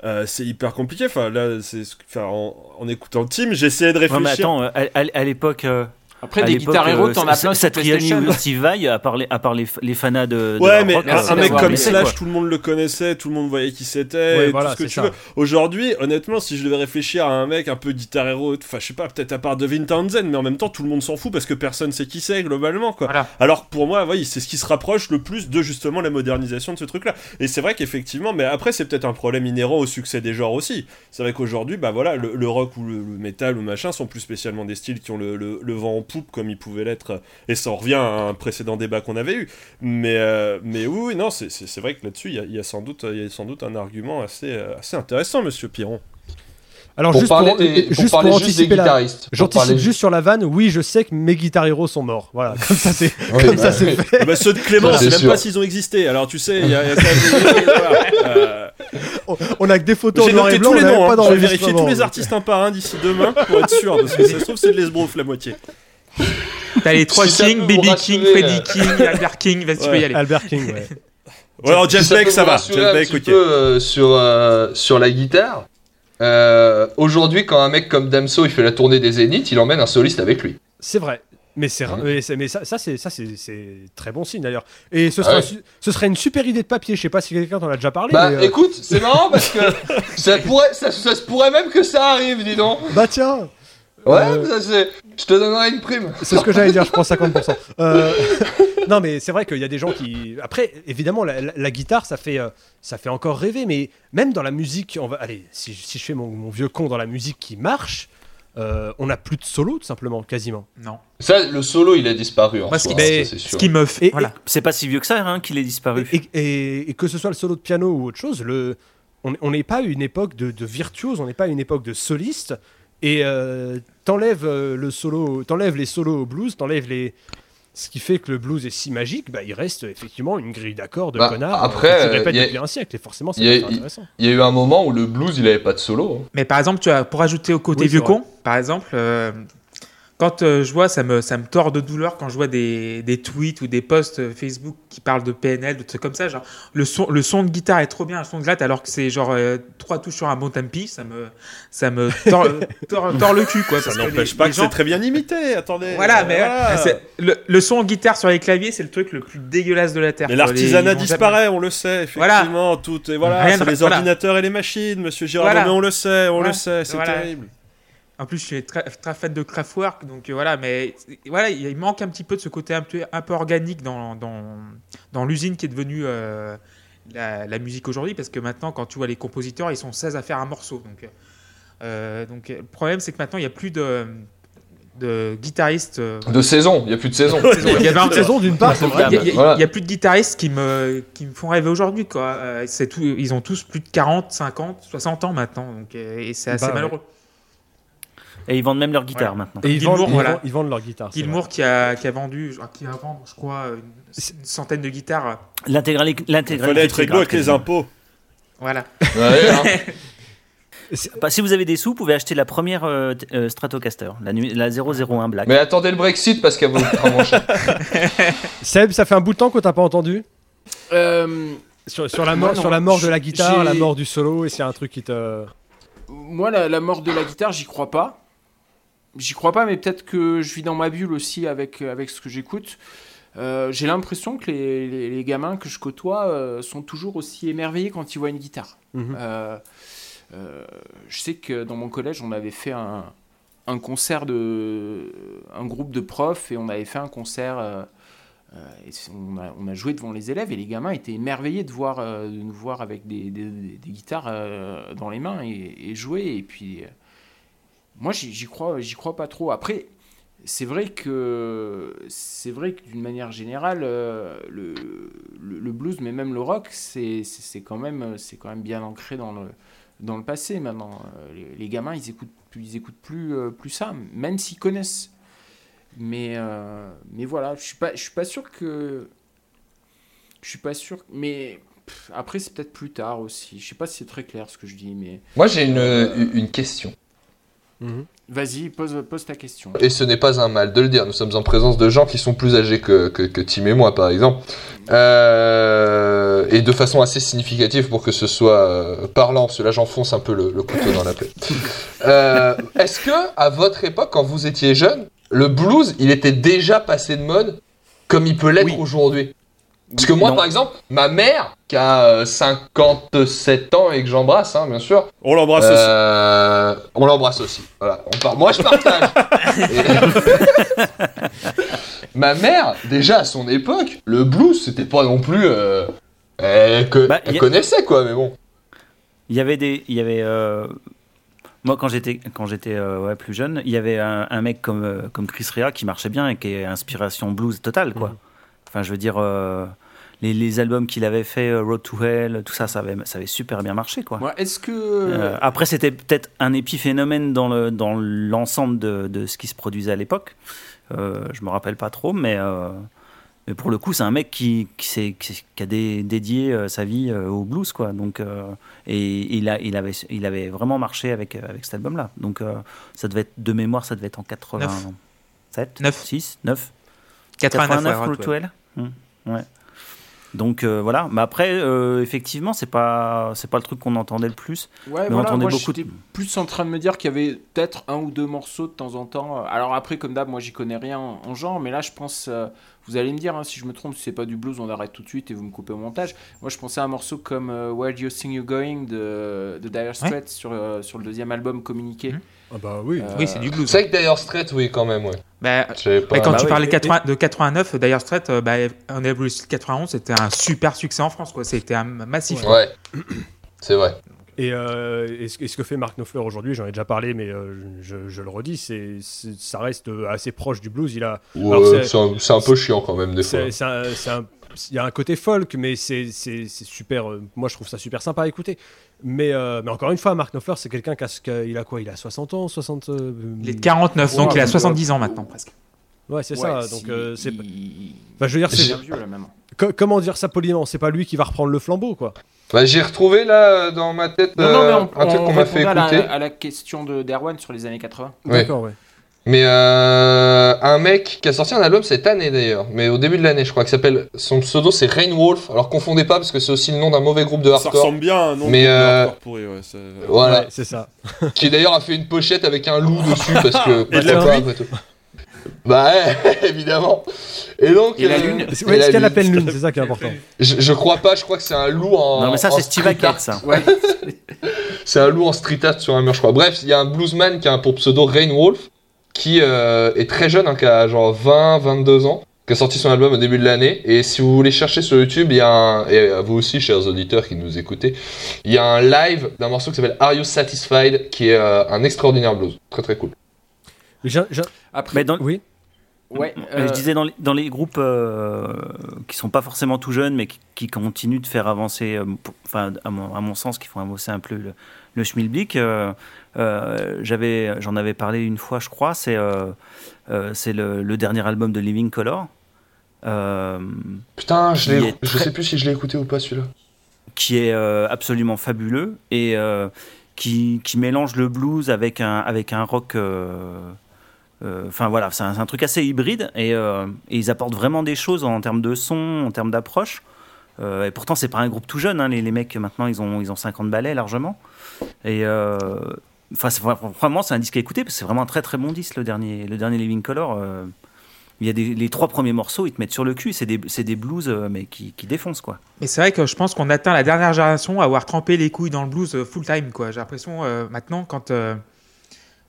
euh, c'est hyper compliqué. Enfin, là, c'est, ce que- enfin, en, en écoutant le team, j'essayais de réfléchir. mais attends, euh, à, à- à l'époque. euh, Après, à des guitares héros, euh, t'en as plein Satriani ou Steve Vai, à part les, à part les, les fanas de. Ouais, mais rock, un, mec comme Slash, quoi. tout le monde le connaissait, tout le monde voyait qui c'était, Ouais, et voilà, tout ce que tu ça. veux. Aujourd'hui, honnêtement, si je devais réfléchir à un mec un peu guitar hero, enfin, je sais pas, peut-être à part Devin Townsend, mais en même temps, tout le monde s'en fout parce que personne sait qui c'est globalement, quoi. Voilà. Alors pour moi, oui, c'est ce qui se rapproche le plus de justement la modernisation de ce truc-là. Et c'est vrai qu'effectivement, mais après, c'est peut-être un problème inhérent au succès des genres aussi. C'est vrai qu'aujourd'hui, bah voilà, le, le rock ou le, le metal ou machin sont plus spécialement des styles qui ont le, le- le vent en poupe comme ils pouvaient l'être. Et ça en revient à un précédent débat qu'on avait eu. Mais, euh, mais oui, oui, non, c'est- vrai que là-dessus, il y a, il y a sans doute, il y a sans doute un argument assez, euh, assez intéressant, monsieur Piron. Alors, pour juste parler, pour, des, euh, pour juste pour juste des anticiper la. guitaristes. Pour J'anticipe parler- juste sur la vanne, oui, je sais que mes guitar héros sont morts. Voilà, (laughs) comme ça c'est Oui, comme bah ça c'est oui. fait. Ah bah, ceux de Clément, Ça, c'est c'est même sûr. pas s'ils ont existé. Alors tu sais, il y a, il y a quand même- voilà. Euh, On- a que des photos en J'ai noir et noté blanc, tous les noms, pas hein. je vais vérifier tous les artistes un par un d'ici demain pour être sûr, parce que ça se trouve c'est de l'esbrouf la moitié. T'as les trois Si ça King, peut vous Baby King, Freddie euh. King, Albert King. Vas-y, tu peux y aller. Albert King, ouais. (laughs) Ouais, alors Jeff ça Beck ça va, Jeff un Beck petit ok. peu, euh, sur, euh, sur la guitare, euh, aujourd'hui, quand un mec comme Damso il fait la tournée des Zéniths, il emmène un soliste avec lui. C'est vrai. Mais, c'est, Mhm. mais, ça, ça, c'est, ça c'est, c'est très bon signe d'ailleurs. Et ce Ah ouais. ce serait une super idée de papier. Je sais pas si quelqu'un t'en a déjà parlé. Bah mais, euh, écoute, c'est marrant parce que (laughs) ça, pourrait, ça, ça se pourrait même que ça arrive, dis donc. bah tiens, Ouais, Euh, ça, c'est... je te donnerai une prime. c'est ce que j'allais dire. Je prends 50%. (laughs) Euh, (laughs) non, mais c'est vrai qu'il y a des gens qui. Après, évidemment, la, la- la guitare, ça fait, euh, ça fait encore rêver. Mais même dans la musique, on va. Allez, si, si je fais mon, mon vieux con dans la musique qui marche, euh, on n'a plus de solo, tout simplement, quasiment. Non. Ça, le solo, il a disparu en Moi, ce soi, qui- hein, mais- ça, c'est Ce qui me fait. Et- voilà. C'est pas si vieux que ça hein, qu'il est disparu. Et, et- et que ce soit le solo de piano ou autre chose, le, on on n'est pas à une époque de, de virtuose, on n'est pas à une époque de soliste. Et euh, t'enlèves euh, le solo, t'enlèves les solos au blues, t'enlèves les. Ce qui fait que le blues est si magique, bah, il reste effectivement une grille d'accords de Bah, connards après, euh, qui se euh, répète a- depuis un siècle. Et forcément, c'est intéressant. Il y a eu un moment où le blues, il avait pas de solo. hein. Mais par exemple, tu as, pour ajouter au côté Oui, vieux con, par exemple, euh, quand euh, je vois, ça me, ça me tord de douleur quand je vois des, des tweets ou des posts euh, Facebook qui parlent de PNL, de trucs comme ça. Genre, le son, le son de guitare est trop bien, le son de latte, alors que c'est genre euh, trois touches sur un bon tempi, ça me, ça me tord, (laughs) tord- tord le cul, quoi. Ça n'empêche pas les que gens- c'est très bien imité, attendez. Voilà, euh, mais voilà. le, le son guitare sur les claviers, c'est le truc le plus dégueulasse de la terre. Mais l'artisanat disparaît, on le sait, Voilà. effectivement. Tout est voilà, c'est les voilà. ordinateurs et les machines, Monsieur Voilà. mais on le sait, on le sait, c'est terrible. En plus, je suis très, très fan de Kraftwerk, donc euh, voilà, mais voilà, il manque un petit peu de ce côté un peu, un peu organique dans, dans, dans l'usine qui est devenue euh, la, la musique aujourd'hui, parce que maintenant, quand tu vois les compositeurs, ils sont 16 à faire un morceau. Donc, euh, donc le problème, c'est que maintenant, il n'y a plus de, de guitaristes. euh, De saison, il y a plus de saison. (laughs) il y avait un Une saison d'une part, (laughs) c'est vrai. il y a- a- a plus de guitaristes qui me, qui me font rêver aujourd'hui. quoi. Euh, tout, ils ont tous plus de 40, 50, 60 ans maintenant. Donc, euh, et c'est assez Bah ouais. Et ils vendent même leur guitare Ouais. maintenant. Et ils Gilmour, vendent, ils voilà. vendent- ils vendent leur guitare. Gilmour qui a, qui a vendu, je- qui a vendu, je crois, une, une centaine de guitares. L'intégrali- Il L'intégralité. fallait être grave, avec les impôts. Voilà. Ouais, hein. (laughs) Bah, si vous avez des sous, vous pouvez acheter la première euh, euh, Stratocaster, la, la 001 Black. Mais attendez le Brexit parce qu'elle vrai. (laughs) Seb, ça fait un bout de temps que t'as pas entendu? Euh, sur, sur la mort, sur la mort de la guitare, la mort du solo, et c'est un truc qui te. moi, la, la mort de la guitare, j'y crois pas. J'y crois pas, mais peut-être que je vis dans ma bulle aussi avec, avec ce que j'écoute. Euh, J'ai l'impression que les, les- les gamins que je côtoie euh, sont toujours aussi émerveillés quand ils voient une guitare. Mhm. Euh, je sais que dans mon collège, on avait fait un, un concert de. un groupe de profs et on avait fait un concert. et on, a, on a joué devant les élèves et les gamins étaient émerveillés de, voir, de nous voir avec des, des- des- des guitares dans les mains et, et jouer. Et puis, moi, j'y crois, j'y crois pas trop. Après, c'est vrai que c'est vrai que d'une manière générale, euh, le, le, blues, mais même le rock, c'est quand même c'est quand même bien ancré dans le dans le passé maintenant. Euh, Les, gamins, ils écoutent ils écoutent plus euh, plus ça, même s'ils connaissent. Mais mais voilà, je suis pas je suis pas sûr que je suis pas sûr. Mais après, c'est peut-être plus tard aussi. Je sais pas si c'est très clair ce que je dis, mais Moi, j'ai une, une question. Mhm. vas-y, pose pose ta question. Et ce n'est pas un mal de le dire. Nous sommes en présence de gens qui sont plus âgés que, que, que Tim et moi, par exemple. Euh, et de façon assez significative pour que ce soit euh, parlant, parce que là j'enfonce un peu le, le couteau dans la plaie. (laughs) Euh, Est-ce que, à votre époque, quand vous étiez jeune, le blues, il était déjà passé de mode comme il peut l'être Oui. aujourd'hui? Parce que moi, Non. par exemple, ma mère, qui a euh, 57 ans et que j'embrasse, hein, bien sûr, On l'embrasse aussi. euh, on l'embrasse aussi. Voilà. On Moi, je partage. Et- (laughs) Ma mère, déjà à son époque, le blues, c'était pas non plus. euh, Elle, que- Bah, elle y a- connaissait quoi, mais bon. Il y avait des, il y avait, euh, moi quand j'étais, quand j'étais euh, ouais, plus jeune, il y avait un, un mec comme, euh, comme Chris Rea qui marchait bien et qui est inspiration blues totale quoi. Enfin, je veux dire, euh, les, les albums qu'il avait fait, euh, Road to Hell, tout ça, ça avait, ça avait super bien marché quoi. Moi, est-ce que Euh, après, c'était peut-être un épiphénomène dans le dans l'ensemble de, de ce qui se produisait à l'époque. Euh, je me rappelle pas trop, mais euh, mais pour le coup, c'est un mec qui qui, s'est- qui, qui a dé- dédié sa vie au blues, quoi. Donc et il a il avait il avait vraiment marché avec avec cet album-là. Donc ça devait être de mémoire, ça devait être en 87, Neuf. 6, 9, 89, 89 ouais, Road to. Hell. Hmm, ouais. Donc euh, voilà, mais après, euh, effectivement, c'est pas c'est pas le truc qu'on entendait le plus. Ouais, Mais on entendait moi beaucoup j'étais plus en train de me dire qu'il y avait peut-être un ou deux morceaux de temps en temps. Alors après, comme d'hab, moi j'y connais rien en en genre, mais là je pense, euh, vous allez me dire hein, si je me trompe, si c'est pas du blues, on arrête tout de suite et vous me coupez au montage. Moi je pensais à un morceau comme Where Do You Think You Going de, de Dire Straits sur, sur le deuxième album Communiqué. Mhm. Ah bah oui. Euh, Oui, c'est du blues. C'est vrai que d'ailleurs, Straight, oui, quand même, ouais. Bah, pas. bah, quand bah tu oui. parlais Et- 80 de 89, d'ailleurs, Straight, euh, bah, on est Blues 91, c'était un super succès en France, quoi. C'était un massif. Ouais. (clears throat) C'est vrai. Et, euh, et ce, et ce que fait Mark Knopfler aujourd'hui, j'en ai déjà parlé, mais euh, je, je le redis, c'est, ça reste euh, assez proche du blues. Il a, Ouais, c'est- un, peu chiant quand même, des fois. c'est, c'est un- c'est un- il y a un côté folk, mais c'est, c'est, c'est super. euh, moi, je trouve ça super sympa à écouter. Mais, euh, mais encore une fois, Mark Knopfler, c'est quelqu'un qui a, il a quoi? Il a 60 ans, 60. euh, Il est de 49, donc il a donc, 70 ans maintenant, presque. Ouais, c'est Ouais, ça. si- Donc, euh, c'est, il- enfin, je veux dire, c'est, est bien vieux là même. co- comment dire ça poliment? C'est pas lui qui va reprendre le flambeau, quoi. Bah, j'ai retrouvé là dans ma tête Non, non, mais on, un truc on qu'on m'a fait à écouter. la, à la question de d'Erwan sur les années 80. Ouais. D'accord, ouais. Mais euh, un mec qui a sorti un album cette année d'ailleurs, mais au début de l'année, je crois, qui s'appelle. Son pseudo c'est Rain Wolf. Alors confondez pas parce que c'est aussi le nom d'un mauvais groupe de Ça hardcore. ressemble bien à un nom Mais, de euh, hardcore pourri, ouais. c'est- Voilà. Ouais, c'est ça. (laughs) Qui d'ailleurs a fait une pochette avec un loup dessus parce que. (laughs) Et de la pas, pluie. après tout. Bah ouais, (laughs) évidemment. Et donc. Et la euh, lune. C'est et ouais, la ce qu'elle lune. appelle lune, c'est ça qui est important. Je, je crois pas, je crois que c'est un loup en. non, mais ça, c'est Steve street art. Hackett, ça. Ouais. C'est un loup en street art sur un mur, je crois. Bref, il y a un bluesman qui a un pour pseudo Rain Wolf, qui euh, est très jeune, hein, qui a genre 20, 22 ans, qui a sorti son album au début de l'année. Et si vous voulez chercher sur YouTube, il y a un, et à vous aussi, chers auditeurs qui nous écoutez, il y a un live d'un morceau qui s'appelle Are You Satisfied, qui est euh, un extraordinaire blues. Très très cool. Après, Mais dans, Oui. ouais, euh, Je disais dans les, dans les groupes euh, qui sont pas forcément tout jeunes, mais qui, qui continuent de faire avancer, euh, pour- enfin à mon, à mon sens, qui font avancer un peu le, le schmilblick. Euh, j'avais, j'en avais parlé une fois, je crois. C'est, euh, euh, c'est le, le dernier album de Living Color. Putain, je, l'ai- est je très- sais plus si je l'ai écouté ou pas celui-là. qui est absolument fabuleux et qui, qui mélange le blues avec un, avec un rock. euh, Enfin voilà, c'est un, truc assez hybride et, euh, et ils apportent vraiment des choses en termes de son, en termes d'approche. Euh, et pourtant, c'est pas un groupe tout jeune, hein, les, les mecs maintenant ils ont, ils ont 50 ballets largement. Et enfin, c'est vra- vraiment, c'est un disque à écouter parce que c'est vraiment un très très bon disque le dernier, le dernier Living Color. euh, il y a des, les trois premiers morceaux, ils te mettent sur le cul, c'est des, c'est des blues euh, mais qui, qui défoncent quoi. Mais c'est vrai que je pense qu'on atteint la dernière génération à avoir trempé les couilles dans le blues euh, full time, quoi. J'ai l'impression euh, maintenant, quand, euh,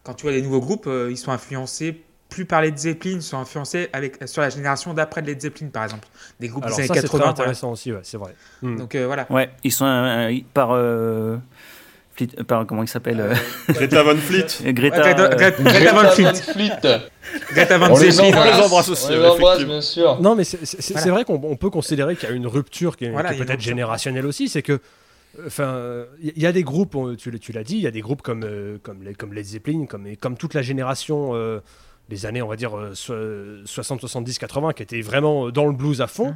quand tu vois les nouveaux groupes, euh, ils sont influencés plus par Led Zeppelin, ils sont influencés avec, sur la génération d'après de Led Zeppelin, par exemple. Des groupes Alors des ça, années c'est très 80. voilà. intéressant aussi, ouais, c'est vrai. Hmm. Donc euh, voilà. Ouais, ils sont euh, euh, par, euh, Fleet- euh, comment il s'appelle euh, Greta Van Fleet. (laughs) Greta. Greta, euh, Greta- Greta Van Fleet. Fleet. (laughs) Greta Van On les Zeppelin. embrasse, On les embrasse aussi, on les ouais, embrasse, effectivement. bien sûr. Non, mais c'est Voilà. vrai qu'on on peut considérer qu'il y a une rupture qui est, Voilà, qui peut-être générationnelle aussi. C'est que, enfin, il y a des groupes, tu, l'as- dit, il y a des groupes comme, euh, comme, les, comme Led Zeppelin, comme, toute la génération euh, des années, on va dire, euh, so- 60, 70, 80, qui étaient vraiment dans le blues à fond.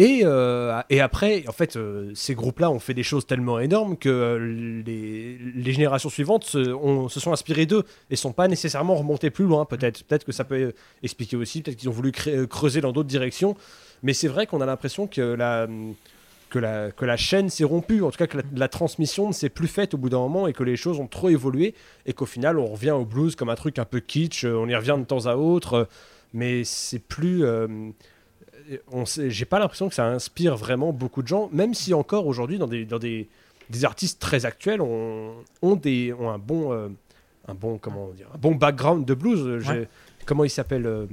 Mm. Et, euh, et après, en fait, euh, ces groupes-là ont fait des choses tellement énormes que euh, les, les générations suivantes se, ont- se sont inspirées d'eux et sont pas nécessairement remontées plus loin. Peut-être, peut-être que ça peut expliquer aussi. Peut-être qu'ils ont voulu creuser dans d'autres directions. Mais c'est vrai qu'on a l'impression que la, que, la, que la chaîne s'est rompue, en tout cas que la, la transmission ne s'est plus faite au bout d'un moment et que les choses ont trop évolué et qu'au final on revient au blues comme un truc un peu kitsch, on y revient de temps à autre, mais c'est plus... euh, on J'ai pas l'impression que ça inspire vraiment beaucoup de gens, même si encore aujourd'hui dans des, dans des, des artistes très actuels ont, ont, des, ont un bon... euh, un bon comment dire un bon background de blues Ouais. comment il s'appelle euh,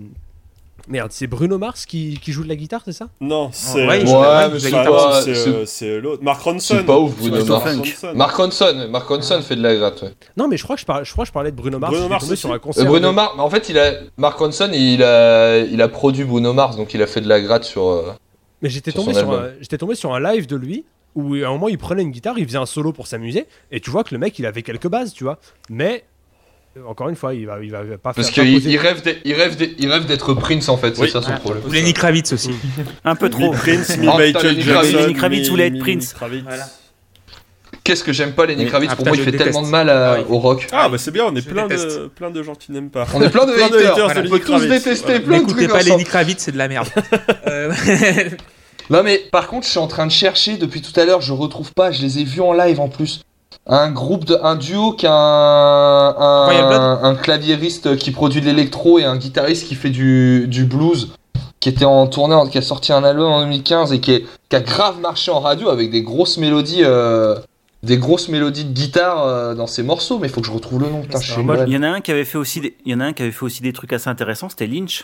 merde c'est Bruno Mars qui, qui joue de la guitare c'est ça Non, c'est. Ouais, euh, Ouais, c'est euh, c'est l'autre. Mark Ronson. C'est pas ouf, Bruno Ouais, Mars. Mark. Ronson. Mark Ronson, Mark Ronson fait de la gratte. ouais. Non, mais je crois que je, parlais, je, crois que je parlais de Bruno Mars. Bruno Mars sur un Euh. Bruno Mars, en fait, il a Mark Ronson, il a, il a produit Bruno Mars, donc il a fait de la gratte sur. euh, Mais j'étais tombé, sur un- album. j'étais tombé sur un live de lui où à un moment il prenait une guitare, il faisait un solo pour s'amuser, et tu vois que le mec il avait quelques bases, tu vois. Mais euh, encore une fois, il va, il va pas Parce faire. pas qu'il rêve d'être- il rêve d'être- il rêve d'être Prince en fait, c'est Oui. ça son Voilà. problème. Ou Lenny Kravitz aussi. Un peu trop. Mi Prince, mi Michael Lenny Jackson. Kravitz. Lenny Kravitz mi- voulait être mi- Prince. Voilà. Qu'est-ce que j'aime pas Lenny. Kravitz, Ah, pour moi il fait tellement de mal à- Ah oui. au rock. Ah, bah c'est bien, on est plein de, plein de gens qui n'aiment pas. On est plein de Plein de haters, haters on de peut Lenny tous détester Voilà. plein de N'écoutez trucs pas ensemble. Lenny Kravitz, c'est de la merde. (laughs) Euh, Non mais par contre, je suis en train de chercher depuis tout à l'heure, je retrouve pas, je les ai vus en live en plus. Un groupe de un duo qui a un claviériste qui produit de l'électro et un guitariste qui fait du, du blues qui était en tournée qui a sorti un album en 2015 et qui, est- qui a grave marché en radio avec des grosses mélodies euh, des grosses mélodies de guitare euh, dans ses morceaux mais il faut que je retrouve le nom pas. Il y en a un qui avait fait aussi des, il y en a un qui avait fait aussi des trucs assez intéressants, c'était Lynch.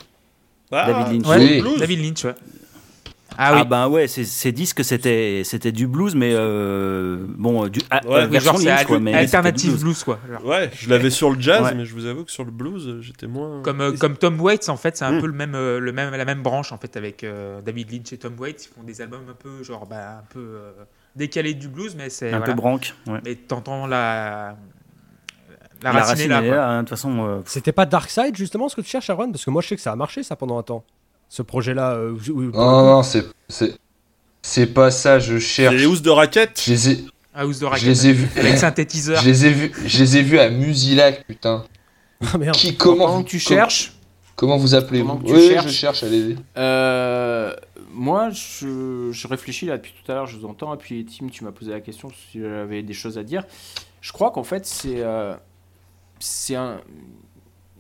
Ah, David Lynch. Ouais, Oui. David Lynch, ouais. Ah, Ah oui. ben ouais, ces, disques c'était c'était du blues, mais euh, bon, du ah, Ouais, euh, version genre Lynch quoi, mais alternative blues. blues. quoi. genre. Ouais, je l'avais sur le jazz, Ouais. mais je vous avoue que sur le blues, j'étais moins. Comme, euh, comme Tom Waits, en fait, c'est un Mm. peu le même, le même, la même branche en fait avec euh, David Lynch et Tom Waits. Ils font des albums un peu genre bah, un peu euh, décalés du blues, mais c'est Un voilà. peu branque. Ouais. Mais t'entends la la, La racine, racine est là. hein, de toute façon. euh, C'était pas Darkseid justement ce que tu cherches, Aaron Parce que moi je sais que ça a marché ça pendant un temps. Ce projet-là. euh, Non non, c'est c'est c'est pas ça, je C'est cherche. les housses de raquettes. Je les ai House de je Racket les ai vus avec synthétiseur. je les ai vus je les ai vus à Musilac putain. Ah merde. Qui comment Pendant vous- tu com- cherches, Comment vous appelez Pendant vous que tu Oui, cherches. je cherche, allez-y. euh, moi je, je réfléchis là depuis tout à l'heure, je vous entends, et puis Tim, tu m'as posé la question si j'avais des choses à dire. Je crois qu'en fait, c'est. euh, c'est un.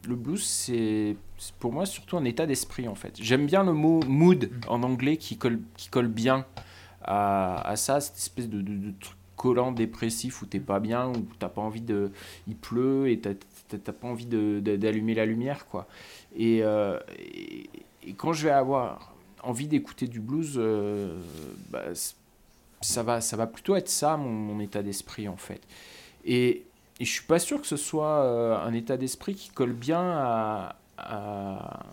Le blues, c'est c'est pour moi surtout un état d'esprit en fait. J'aime bien le mot mood en anglais qui colle, qui colle bien à, à ça, cette espèce de, truc collant dépressif où t'es pas bien, où t'as pas envie de. Il pleut et t'as pas envie d'allumer la lumière quoi. Et, euh, et, et quand je vais avoir envie d'écouter du blues, euh, bah, ça, va, ça va plutôt être ça mon, mon état d'esprit en fait. Et, et je suis pas sûr que ce soit euh, un état d'esprit qui colle bien à, à,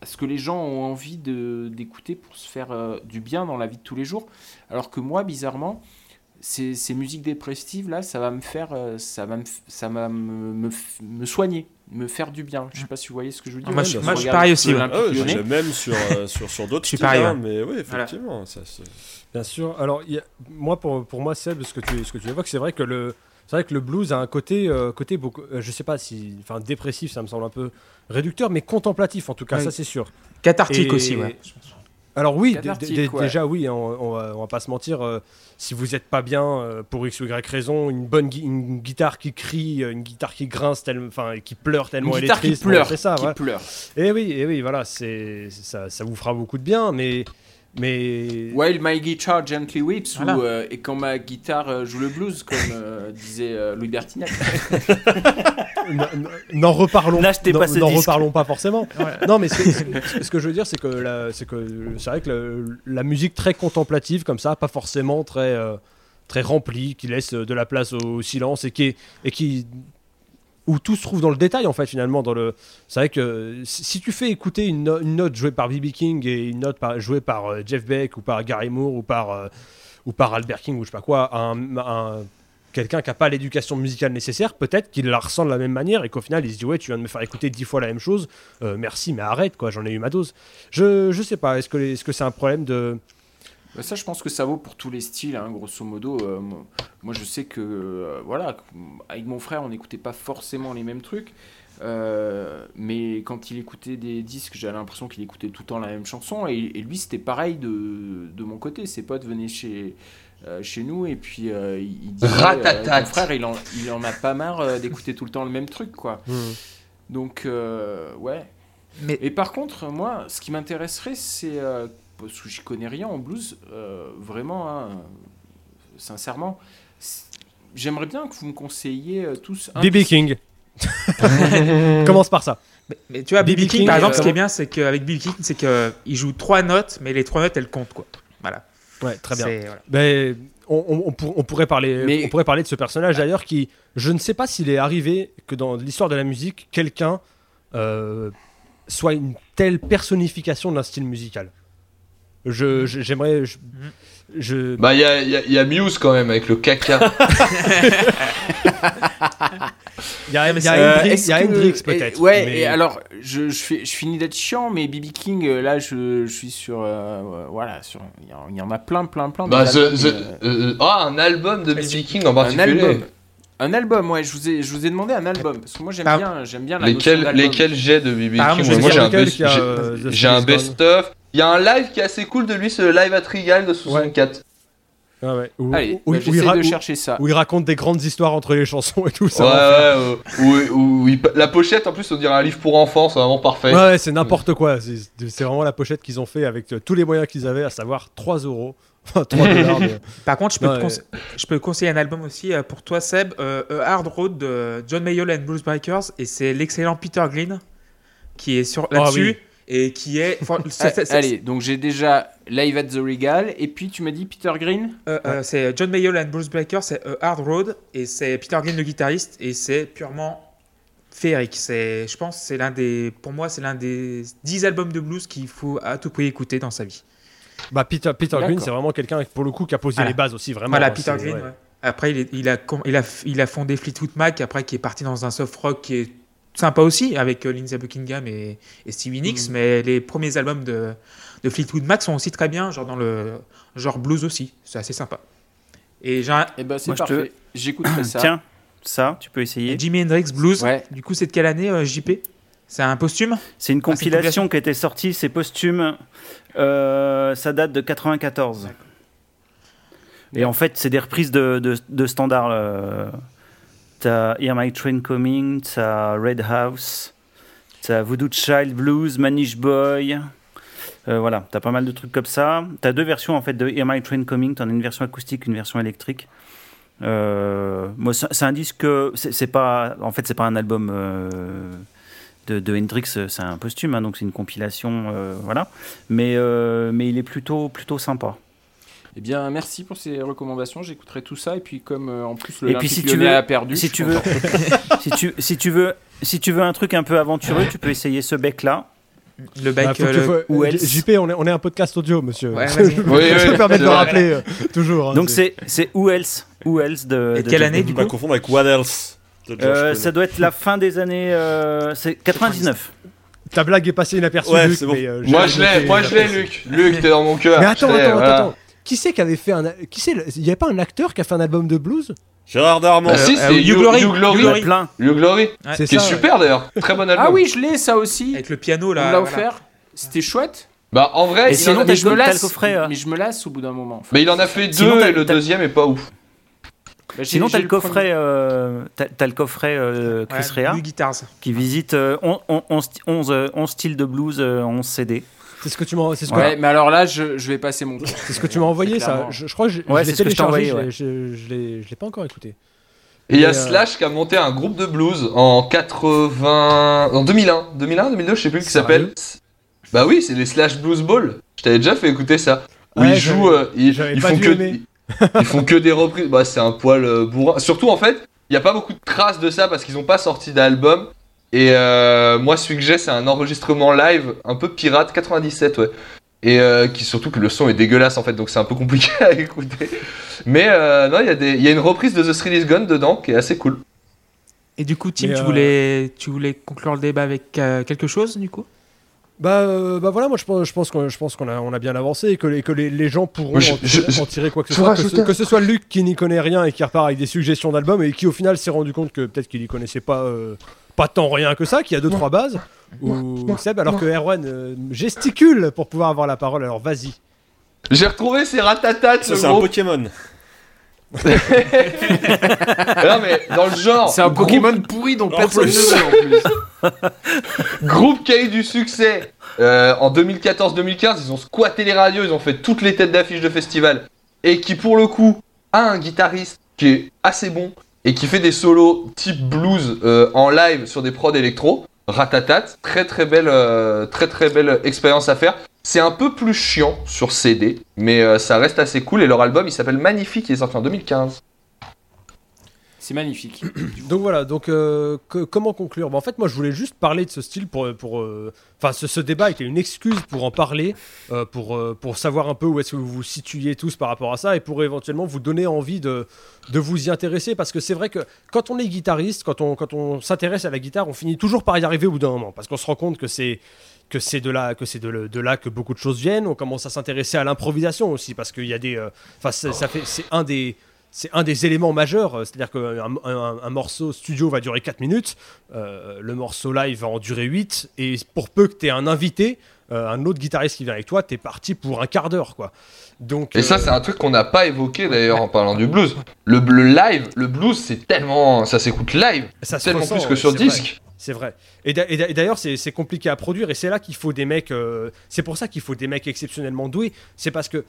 à ce que les gens ont envie de- d'écouter pour se faire euh, du bien dans la vie de tous les jours. Alors que moi, bizarrement, ces, ces musiques dépressives là, ça va me faire, euh, ça va me, ça va me, me, soigner, me faire du bien. Je sais pas si vous voyez ce que je veux dire. Moi, je- Quand moi, je suis pareil aussi, ouais. Ah j'ai même sur, euh, (laughs) sur, sur d'autres Je suis styles, pareil, hein, ouais. mais oui, effectivement. Ça, Bien sûr. Alors, il y a- moi, pour, pour moi, Seb, ce que tu, ce que tu évoques, c'est vrai que le, c'est vrai que le blues a un côté, euh, côté beaucoup, euh, je sais pas si, enfin, dépressif, ça me semble un peu réducteur, mais contemplatif en tout cas, Oui. ça c'est sûr. Cathartique Et- aussi, ouais. Alors oui, ouais. déjà oui, on, on va, on va pas se mentir. euh, si vous êtes pas bien euh, pour x ou y raison, une bonne gui- une guitare qui crie, euh, une guitare qui grince, tellement, enfin qui pleure Une tellement elle est guitare qui pleure, c'est ça. qui voilà. pleure. Et oui, et oui, voilà, c'est ça, ça vous fera beaucoup de bien, mais mais While my guitar gently weeps, Voilà. ou, euh, et quand ma guitare euh, joue le blues, comme euh, disait euh, Louis Bertignac. (laughs) n'en reparlons, N'achetez pas ce n'en reparlons pas forcément. Non, mais ce que, ce que je veux dire, c'est que c'est que c'est vrai que la musique très contemplative comme ça, pas forcément très euh, très remplie, qui laisse de la place au silence et qui est- et qui où tout se trouve dans le détail en fait finalement dans le c'est vrai que si tu fais écouter une, no- une note jouée par BB King et une note jouée par euh, Jeff Beck ou par Gary Moore ou par euh, ou par Albert King ou je sais pas quoi un, quelqu'un qui n'a pas l'éducation musicale nécessaire peut-être qu'il la ressent de la même manière et qu'au final il se dit ouais tu viens de me faire écouter dix fois la même chose euh, merci mais arrête quoi j'en ai eu ma dose. Je je sais pas est-ce que est-ce que c'est un problème de Bah, ça, je pense que ça vaut pour tous les styles, hein, grosso modo. Euh, moi, moi, je sais que, euh, voilà, avec mon frère, on n'écoutait pas forcément les mêmes trucs. Euh, mais quand il écoutait des disques, j'avais l'impression qu'il écoutait tout le temps la même chanson. Et, et lui, c'était pareil de, de mon côté. Ses potes venaient chez, euh, chez nous et puis euh, il, il disait euh, Ratatat. mon frère, il en, il en a pas marre euh, d'écouter tout le temps le même truc, quoi. Donc, euh, ouais. Mais Et par contre, moi, ce qui m'intéresserait, c'est. Parce que je connais rien en blues, euh, vraiment, hein, sincèrement. J'aimerais bien que vous me conseilliez euh, tous. un BB. King (laughs) commence par ça Mais, mais tu vois, B.B. King, King, par exemple, euh, ce qui est bien, c'est qu'avec BB King, c'est qu'il joue trois notes, mais les trois notes, elles comptent, quoi. Voilà. ouais très bien voilà. Ben, on, on- on pour- on pourrait parler, Mais- on pourrait parler de ce personnage d'ailleurs qui, je ne sais pas s'il est arrivé que dans l'histoire de la musique, quelqu'un euh, soit une telle personnification d'un style musical. Je, je- j'aimerais, je, je- Bah, il y a, y a- y a Muse quand même avec le caca. (laughs) il y a, y a Euh, Hendrix, est-ce il y a que- peut-être. ouais, mais- et alors, je, je, fais, je finis d'être chiant, mais BB King, euh, là, je, je suis sur. euh, voilà, sur, il y en- a plein, plein, plein. bah, the- the- euh, euh, ah, un album de BB King en un particulier. album. Un album, ouais, je vous ai, je vous ai demandé un album. Parce que moi, j'aime Ah. bien, j'aime bien la Lesquels, lesquels j'ai de BB Ah, King moi, j'ai un best- euh, j'ai un Gone. best-of. Il y a un live qui est assez cool de lui, c'est le live à Trigal de 64. Ah ouais. Où, Allez, où- bah, où il de chercher ça. où il raconte des grandes histoires entre les chansons et tout Ouais, ça. ouais, ouais, où- où- où il- la pochette en plus on dirait un livre pour enfants, c'est vraiment parfait. Ouais, ouais, c'est n'importe quoi. C'est c'est vraiment la pochette qu'ils ont fait avec euh, tous les moyens qu'ils avaient, à savoir 3 euros. Enfin, 3 (laughs) dollars. mais- Par contre, je peux, Non, te mais- conse- je peux conseiller un album aussi euh, pour toi, Seb, euh, A Hard Road de John Mayall and Blues Breakers, et c'est l'excellent Peter Glynn qui est sur Ah là-dessus oui. et qui est. enfin, (laughs) c'est- c'est- c'est- Allez, donc j'ai déjà Live at the Regal, et puis tu m'as dit Peter Green euh, euh, c'est John Mayall and Blues Breakers, c'est A Hard Road, et c'est Peter Glynn le guitariste, et c'est purement féerique. C'est, je pense, c'est l'un des, pour moi, c'est l'un des 10 albums de blues qu'il faut à tout prix écouter dans sa vie. Bah, Peter, Peter Green, c'est vraiment quelqu'un, pour le coup, qui a posé Voilà. les bases aussi, vraiment. Voilà, hein, Peter Green. ouais. ouais. Après, il, est- il a, il, a, il a fondé Fleetwood Mac, après qui est parti dans un soft rock qui est sympa aussi, avec euh, Lindsey Buckingham et, et Stevie Nicks, Mhm. mais les premiers albums de, de Fleetwood Mac sont aussi très bien, genre dans le genre blues aussi, c'est assez sympa. Et j'ai un- Eh ben, c'est Moi, je te- parfait. J'écouterai (coughs) ça. Tiens, ça, tu peux essayer. Jimi Hendrix Blues, Ouais. du coup c'est de quelle année euh, JP C'est un posthume C'est une Ah, compilation qui était sortie, c'est posthume. Euh, ça date de 94. Et en fait, c'est des reprises de, de, de standards. euh. T'as Hear My Train Coming, t'as Red House, t'as Voodoo Child Blues, Manish Boy. Euh, voilà, t'as pas mal de trucs comme ça. T'as deux versions en fait de Hear My Train Coming. T'en as une version acoustique, une version électrique. Euh, moi, c'est un disque. C'est c'est pas. En fait, c'est pas un album. De, de Hendrix, euh, c'est un posthume, hein, donc c'est une compilation, euh, voilà. Mais, euh, mais il est plutôt, plutôt sympa. Eh bien, merci pour ces recommandations. J'écouterai tout ça. Et puis, comme euh, en plus le Et puis, si tu veux- a perdu, si tu veux, (laughs) si tu, si tu veux, si tu veux un truc un peu aventureux, tu peux essayer ce bec-là. Le bec. euh, tu le- ou euh, else. JP, on est, on est un podcast audio, monsieur. Ouais, (laughs) je Oui, me oui, permets de le vrai. rappeler euh, toujours. hein, Donc c'est- Who Else, Who Else de. Et de quelle année, du Faut pas coup confondre avec What Else Euh. Ça doit être la fin des années. euh, c'est 99. Ta blague est passée inaperçue, Ouais, Luc, c'est bon. mais, euh, Moi je l'ai, moi je l'ai. Luc. Luc, t'es dans mon cœur. Mais attends, attends, voilà. attends. Qui c'est qui avait fait un. Qui c'est Il n'y avait pas un acteur qui a fait un album de blues? Gérard Darmon. Bah si, Euh, c'est You You Glory. You Glory. You y a Glory. plein. You Glory. Ouais. C'est Qui est ça, super d'ailleurs. Très bon album. Ah oui, je l'ai ça aussi. Avec le piano On là. me l'a voilà. offert. C'était chouette. Bah en vrai, Et il sinon, en a- mais le je me lasse. Mais je me lasse au bout d'un moment. mais il en a fait deux et le deuxième est pas ouf. Bah, Sinon, j'ai t'as le coffret, euh, le coffret euh, Chris Ouais, Rea Blue Guitars. qui visite euh, on- on- 11, 11, euh, 11 styles de blues, euh, 11 CD. C'est ce que tu m'as que- Ouais, mais alors là, je, je vais passer mon tour. c'est ce que tu m'as envoyé, ça. Je, je crois que je, Ouais, je l'ai c'est ce que je t'ai téléchargé, envoyé, je l'ai- je, l'ai pas encore écouté. Et il y a euh, Slash qui a monté un groupe de blues en 80. En 2001. 2001, 2002, je sais plus, qui s'appelle. Bah oui, c'est les Slash Blues Ball. Je t'avais déjà fait écouter ça. Où Ouais, ils jouent. euh, ils, j'avais ils pas font dû que, aimer. (laughs) ils font que des reprises. Bah, c'est un poil euh, bourrin. Surtout en fait, il n'y a pas beaucoup de traces de ça parce qu'ils n'ont pas sorti d'album. Et euh, moi, celui que j'ai, c'est un enregistrement live un peu pirate, 97, ouais. Et euh, qui surtout que le son est dégueulasse en fait, donc c'est un peu compliqué (laughs) à écouter. Mais euh, non, il y, a des- il y a une reprise de The Thrill Is Gone dedans qui est assez cool. Et du coup, Tim, tu, euh, voulais, tu voulais conclure le débat avec euh, quelque chose, du coup? Bah, euh, bah voilà, moi je pense, je pense qu'on je pense qu'on a, on a bien avancé et que les, que les, les gens pourront je- en, tirer, je- en tirer quoi que ce soit. Que ce, un- que ce soit Luc qui n'y connaît rien et qui repart avec des suggestions d'albums et qui au final s'est rendu compte que peut-être qu'il y connaissait pas, euh, pas tant rien que ça, qu'il y a deux trois bases. Ou Seb, alors que Erwan euh, gesticule pour pouvoir avoir la parole, alors vas-y. J'ai retrouvé ces ratatats, ce c'est un. Pokémon. (laughs) non, mais dans le genre. C'est un groupe- Pokémon pourri dont personne ne veut en plus. (laughs) Groupe qui a eu du succès euh, en 2014-2015, ils ont squatté les radios, ils ont fait toutes les têtes d'affiche de festival. Et qui, pour le coup, a un guitariste qui est assez bon et qui fait des solos type blues euh, en live sur des prods électro. Ratatat, très très belle, euh, très très belle expérience à faire. C'est un peu plus chiant sur CD, mais euh, ça reste assez cool. Et leur album, il s'appelle Magnifique, il est sorti en 2015. C'est magnifique. (clears throat) Donc voilà, donc euh, comment conclure? Bah, En fait, moi je voulais juste parler de ce style pour. pour euh, Enfin, ce, débat était une excuse pour en parler, euh, pour, euh, pour savoir un peu où est-ce que vous vous situiez tous par rapport à ça et pour éventuellement vous donner envie de, de vous y intéresser. Parce que c'est vrai que quand on est guitariste, quand on, quand on s'intéresse à la guitare, on finit toujours par y arriver au bout d'un moment. Parce qu'on se rend compte que c'est. Que c'est de là que c'est de, de là que beaucoup de choses viennent. On commence à s'intéresser à l'improvisation aussi parce qu'il y a des. euh, Enfin, ça fait c'est un des c'est un des éléments majeurs. euh, C'est-à-dire qu'un un, un morceau studio va durer 4 minutes, euh, le morceau live va en durer 8, et pour peu que tu aies un invité, euh, un autre guitariste qui vient avec toi, tu es parti pour un quart d'heure. quoi. Donc, Et ça, c'est un truc qu'on n'a pas évoqué d'ailleurs en parlant du blues. Le, le live, le blues, c'est tellement. Ça s'écoute live, ça tellement ressent, plus que sur disque. C'est vrai. Et d'a- et d'a- et d'ailleurs, c'est compliqué à produire, et c'est là qu'il faut des mecs. c'est pour ça qu'il faut des mecs exceptionnellement doués. C'est parce que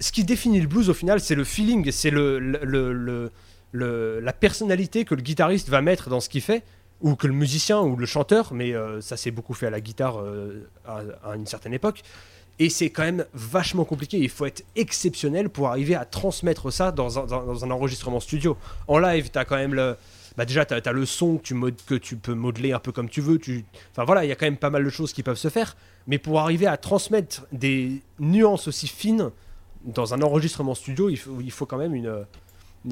ce qui définit le blues au final, c'est le feeling, c'est le, la personnalité que le guitariste va mettre dans ce qu'il fait, ou que le musicien ou le chanteur, mais euh, ça s'est beaucoup fait à la guitare euh, à, une certaine époque. Et c'est quand même vachement compliqué. Il faut être exceptionnel pour arriver à transmettre ça dans un, enregistrement studio. En live, tu as quand même le. Bah déjà, tu as, le son que tu, peux modeler un peu comme tu veux. Enfin voilà, il y a quand même pas mal de choses qui peuvent se faire. Mais pour arriver à transmettre des nuances aussi fines dans un enregistrement studio, il faut, il faut quand même une.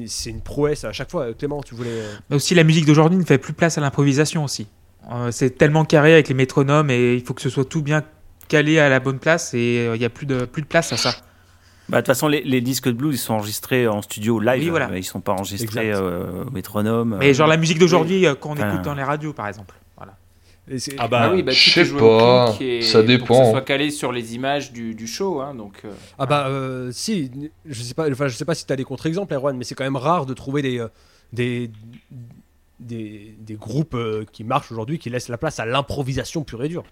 C'est une prouesse à chaque fois. Clément, tu voulais. euh, Mais aussi, la musique d'aujourd'hui ne fait plus place à l'improvisation aussi. Euh, c'est tellement carré avec les métronomes et il faut que ce soit tout bien calé à la bonne place et euh, il n'y a plus de, plus de place à ça. Bah, de toute façon, les, les disques de blues, ils sont enregistrés en studio live. Oui, voilà. mais Ils sont pas enregistrés euh, au métronome. Mais genre la musique d'aujourd'hui euh, qu'on écoute dans les radios par exemple. Ah bah, Ah oui, bah, je sais pas, et ça Pour que dépend. ça soit calé sur les images du, du show, hein, donc. euh, Ah bah euh, si, je sais pas, enfin je sais pas si t'as des contre-exemples, Erwan, mais c'est quand même rare de trouver des euh, des des, des groupes euh, qui marchent aujourd'hui qui laissent la place à l'improvisation pure et dure.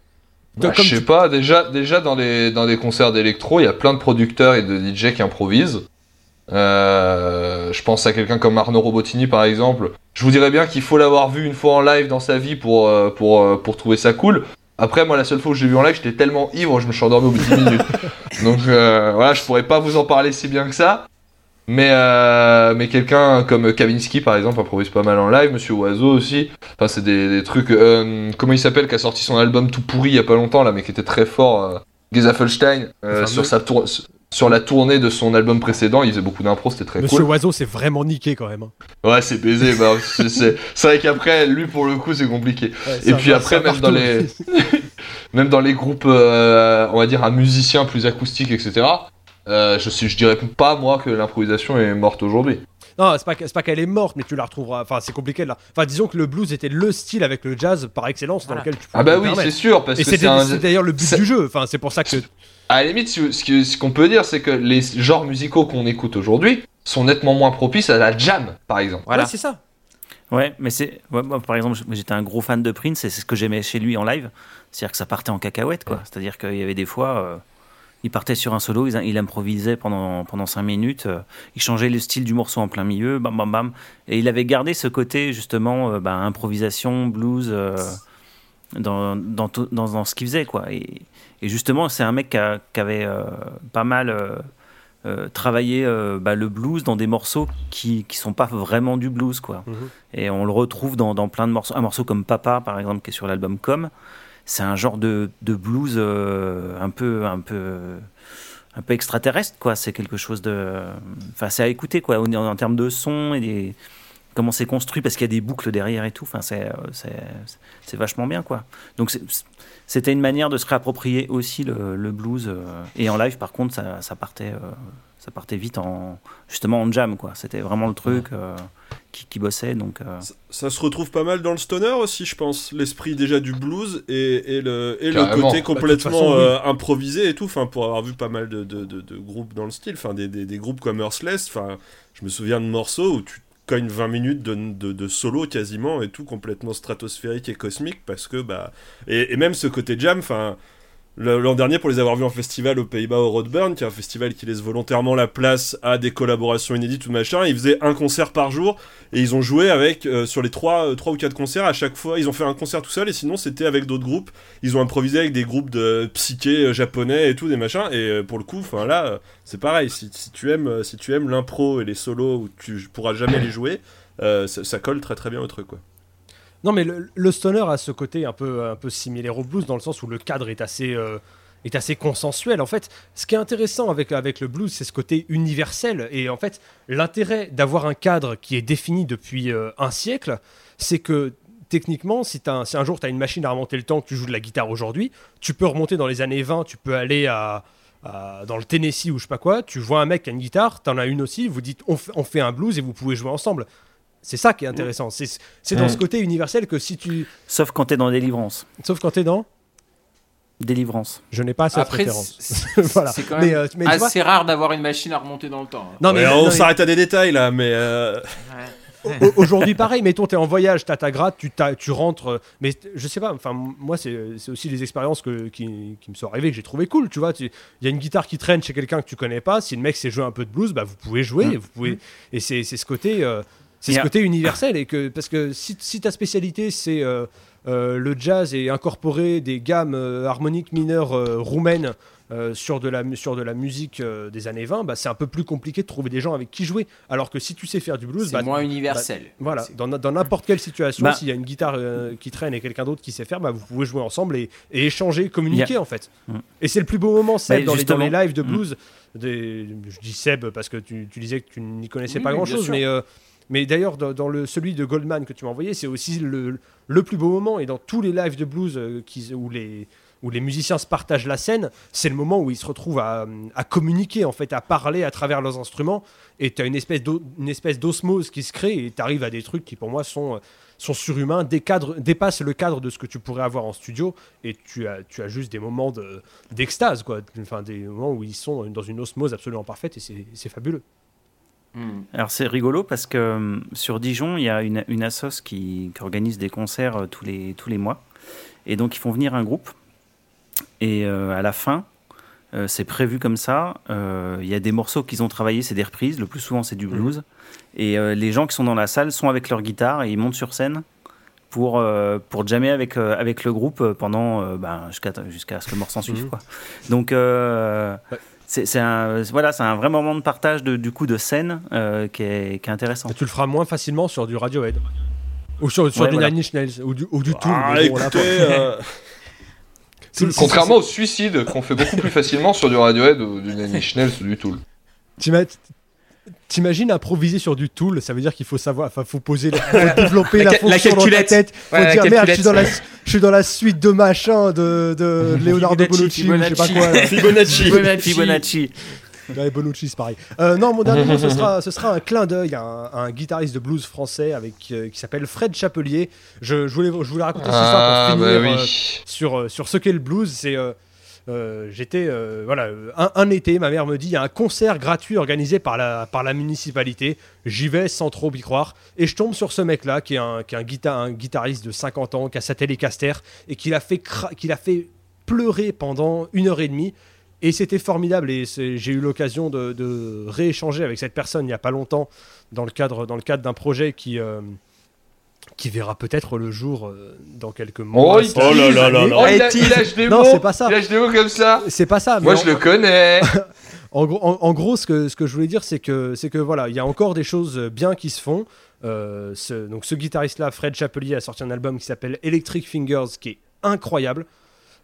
Bah, je sais tu- pas, déjà, déjà dans, les, dans des concerts d'électro, il y a plein de producteurs et de DJ qui improvisent. Euh, je pense à quelqu'un comme Arnaud Robotini par exemple. Je vous dirais bien qu'il faut l'avoir vu une fois en live dans sa vie pour, euh, pour, euh, pour trouver ça cool. Après, moi, la seule fois où je l'ai vu en live, j'étais tellement ivre, je me suis endormi au bout de 10 minutes. (laughs) Donc euh, voilà, je pourrais pas vous en parler si bien que ça. Mais, euh, mais quelqu'un comme Kavinsky par exemple improvise pas mal en live, Monsieur Oiseau aussi. Enfin, c'est des, des trucs. comment il s'appelle qui a sorti son album tout pourri il y a pas longtemps là, mais qui était très fort. Gezafelstein euh, sur sa tour- sur la tournée de son album précédent, il faisait beaucoup d'impro, c'était très Monsieur cool. Oiseau, c'est vraiment niqué quand même. hein. Ouais, c'est baisé. bah, c'est vrai qu'après, lui pour le coup, c'est compliqué. Ouais, Et puis après, même dans les, (laughs) même dans les groupes, euh, on va dire un musicien plus acoustique, etc. Euh, je, suis- je dirais pas moi que l'improvisation est morte aujourd'hui. Non, c'est pas, pas qu'elle est morte, mais tu la retrouveras. Enfin, c'est compliqué la. Enfin, disons que le blues était le style avec le jazz par excellence Voilà. dans lequel tu pouvais Ah bah oui, c'est sûr, parce Et que c'était d'ailleurs le but du jeu. Enfin, c'est pour ça que. À la limite, ce, qu'on peut dire, c'est que les genres musicaux qu'on écoute aujourd'hui sont nettement moins propices à la jam, par exemple. Voilà. Ouais, c'est ça. Ouais, mais c'est. ouais, moi, par exemple, j'étais un gros fan de Prince et c'est ce que j'aimais chez lui en live. C'est-à-dire que ça partait en cacahuète, quoi. C'est-à-dire qu'il y avait des fois. euh, il partait sur un solo, il, il improvisait pendant, pendant 5 minutes, euh, il changeait le style du morceau en plein milieu, bam bam bam. Et il avait gardé ce côté, justement, euh, bah, improvisation, blues, euh, dans, dans, dans, dans ce qu'il faisait, quoi. Et, et justement, c'est un mec qui, a- qui avait euh, pas mal. euh, euh, travaillé bah, le blues dans des morceaux qui qui sont pas vraiment du blues quoi Mhm. et on le retrouve dans, dans plein de morceaux. Un morceau comme Papa, par exemple, qui est sur l'album Com, c'est un genre de, de blues un peu un peu un peu extraterrestre, quoi. C'est quelque chose de, enfin, c'est à écouter, quoi, en, en termes de son et des- comment c'est construit, parce qu'il y a des boucles derrière et tout. Enfin, c'est euh, c'est c'est vachement bien, quoi. Donc c'était une manière de se réapproprier aussi le, le blues. euh, et en live, par contre, ça, ça partait. euh, ça partait vite en justement en jam quoi c'était vraiment le truc euh, qui, qui bossait donc euh, Ça, ça se retrouve pas mal dans le stoner aussi, je pense. L'esprit déjà du blues et, et le, et le côté Bah, complètement oui. improvisé et tout. Enfin, pour avoir vu pas mal de, de, de- de groupes dans le style, enfin, des, des, des groupes comme Earthless. Enfin, je me souviens de morceaux où tu cognes 20 minutes de solo quasiment et tout complètement stratosphérique et cosmique parce que bah et, et même ce côté jam. Enfin. L'an dernier, pour les avoir vus en festival aux Pays-Bas au Roadburn, qui est un festival qui laisse volontairement la place à des collaborations inédites ou machin, ils faisaient un concert par jour et ils ont joué avec, euh, sur les trois, euh, trois ou quatre concerts, à chaque fois, ils ont fait un concert tout seul et sinon c'était avec d'autres groupes. Ils ont improvisé avec des groupes de psyché euh, japonais et tout, des machins. Et pour le coup, enfin là, c'est pareil. Si, tu aimes, si tu aimes l'impro et les solos où tu pourras jamais les jouer, ça, ça colle très très bien au truc quoi. Non, mais le, stoner a ce côté un peu, un peu similaire au blues dans le sens où le cadre est assez, euh, est assez consensuel. En fait, ce qui est intéressant avec, avec le blues, c'est ce côté universel. Et en fait, l'intérêt d'avoir un cadre qui est défini depuis euh, un siècle, c'est que techniquement, si, t'as un, si un jour tu as une machine à remonter le temps, que tu joues de la guitare aujourd'hui, tu peux remonter dans les années 20, tu peux aller à, dans le Tennessee ou je sais pas quoi, tu vois un mec qui a une guitare, t'en as une aussi, vous dites on, on fait un blues et vous pouvez jouer ensemble. C'est ça qui est intéressant. C'est c'est dans ce côté universel que si tu. Sauf quand t'es dans Délivrance. Sauf quand t'es dans. Délivrance. Je n'ai pas cette Après, référence. c'est (laughs) voilà. c'est quand Mais, même euh, mais tu vois- assez rare d'avoir une machine à remonter dans le temps. hein. Non, mais, Ouais, non, on mais- s'arrête à des détails là, mais. euh, (laughs) Au- Aujourd'hui, pareil, mettons, t'es en voyage, t'as ta gratte, tu, t'as- tu rentres. euh, Mais je sais pas, enfin, moi, c'est c'est aussi les expériences que, qui, qui me sont arrivées que j'ai trouvé cool, tu vois. Il y a une guitare qui traîne chez quelqu'un que tu connais pas. Si le mec sait jouer un peu de blues, bah, vous pouvez jouer. Mm. Vous pouvez, et c'est c'est ce côté. euh, c'est ce côté universel et que parce que si, si ta spécialité c'est euh, euh, le jazz et incorporer des gammes euh, harmoniques mineures euh, roumaines euh, sur, de la, sur de la musique euh, des années 20, bah, c'est un peu plus compliqué de trouver des gens avec qui jouer. Alors que si tu sais faire du blues, C'est bah, moins universel. voilà, C'est- dans, dans n'importe quelle situation, Bah. s'il y a une guitare euh, qui traîne et quelqu'un d'autre qui sait faire, bah, vous pouvez jouer ensemble et, et échanger, communiquer en fait. Mm. Et c'est le plus beau moment, Seb, Bah, dans, les, dans les lives de Mm. blues. Des, je dis Seb parce que tu, tu disais que tu n'y connaissais Oui, pas grand chose, sûr. mais, euh, mais d'ailleurs, dans, le, celui de Goldman que tu m'as envoyé, c'est aussi le, le plus beau moment. Et dans tous les lives de blues euh, où les où les musiciens se partagent la scène, c'est le moment où ils se retrouvent à, à communiquer, en fait, à parler à travers leurs instruments. Et tu as une espèce d'osmose qui se crée et tu arrives à des trucs qui, pour moi, sont, sont surhumains, dépassent le cadre de ce que tu pourrais avoir en studio. Et tu as, tu as juste des moments de- d'extase, quoi. Enfin, des moments où ils sont dans une osmose absolument parfaite et c'est fabuleux. Hmm. Alors c'est rigolo parce que euh, sur Dijon, il y a une, une assoce qui, qui organise des concerts euh, tous les, tous les mois. Et donc ils font venir un groupe. Et euh, à la fin, euh, c'est prévu comme ça. euh, Il y a des morceaux qu'ils ont travaillés, c'est des reprises. Le plus souvent, c'est du blues. Et euh, les gens qui sont dans la salle sont avec leur guitare et ils montent sur scène pour, euh, pour jammer avec, euh, avec le groupe pendant euh, ben, jusqu'à jusqu'à ce que le morceau en suive. Quoi. Donc euh, Ouais. C'est c'est un, voilà, c'est un vrai moment de partage de, du coup de scène euh, qui, est, qui est intéressant. Mais tu le feras moins facilement sur du Radiohead. Ou sur, sur Ouais, du voilà. Nine Inch Nails ou du, ou du Tool. Ah, bon, écoutez, euh, (laughs) Contrairement au suicide qu'on fait beaucoup plus facilement sur du Radiohead ou du Nine Inch Nails ou du Tool. T'ima- T'imagines improviser sur du tool, ça veut dire qu'il faut savoir, enfin, faut poser, le- faut développer La la, ca- la fonction dans ta tête. Faut Ouais, la dire merde, je suis, dans la, je suis dans la suite de machin de, de (laughs) Leonardo Fibonacci, Bonucci, ou je sais pas Fibonacci. quoi. là. (laughs) Fibonacci. Fibonacci. Fibonacci. Ouais, Bonucci, c'est pareil. Euh, non, mon dernier mot, ce sera, (laughs) ce sera un clin d'œil à un, à un guitariste de blues français avec, euh, qui s'appelle Fred Chapelier. Je, je, voulais, je voulais raconter cette histoire Ah, pour bah finir euh, oui. sur, euh, sur ce qu'est le blues. C'est euh, j'étais euh, voilà euh, un, été, ma mère me dit il y a un concert gratuit organisé par la par la municipalité. J'y vais sans trop y croire et je tombe sur ce mec là qui est un qui est un, guita- un guitariste de 50 ans qui a sa Telecaster et qui l'a fait qui l'a fait pleurer pendant une heure et demie. Et c'était formidable et j'ai eu l'occasion de, de rééchanger avec cette personne il n'y a pas longtemps dans le cadre, dans le cadre d'un projet qui, euh, qui verra peut-être le jour euh, dans quelques mois. Oh, il- Oh là là là là. Oh, il, lâche des Non, mots. c'est pas ça. Il lâche des mots comme ça. C'est pas ça. mais Moi, en- je le connais. (laughs) En gros, en, en gros, ce que, ce que je voulais dire, c'est que, c'est que voilà, il y a encore des choses bien qui se font. Euh, ce, donc, ce guitariste-là, Fred Chapelier, a sorti un album qui s'appelle Electric Fingers, qui est incroyable.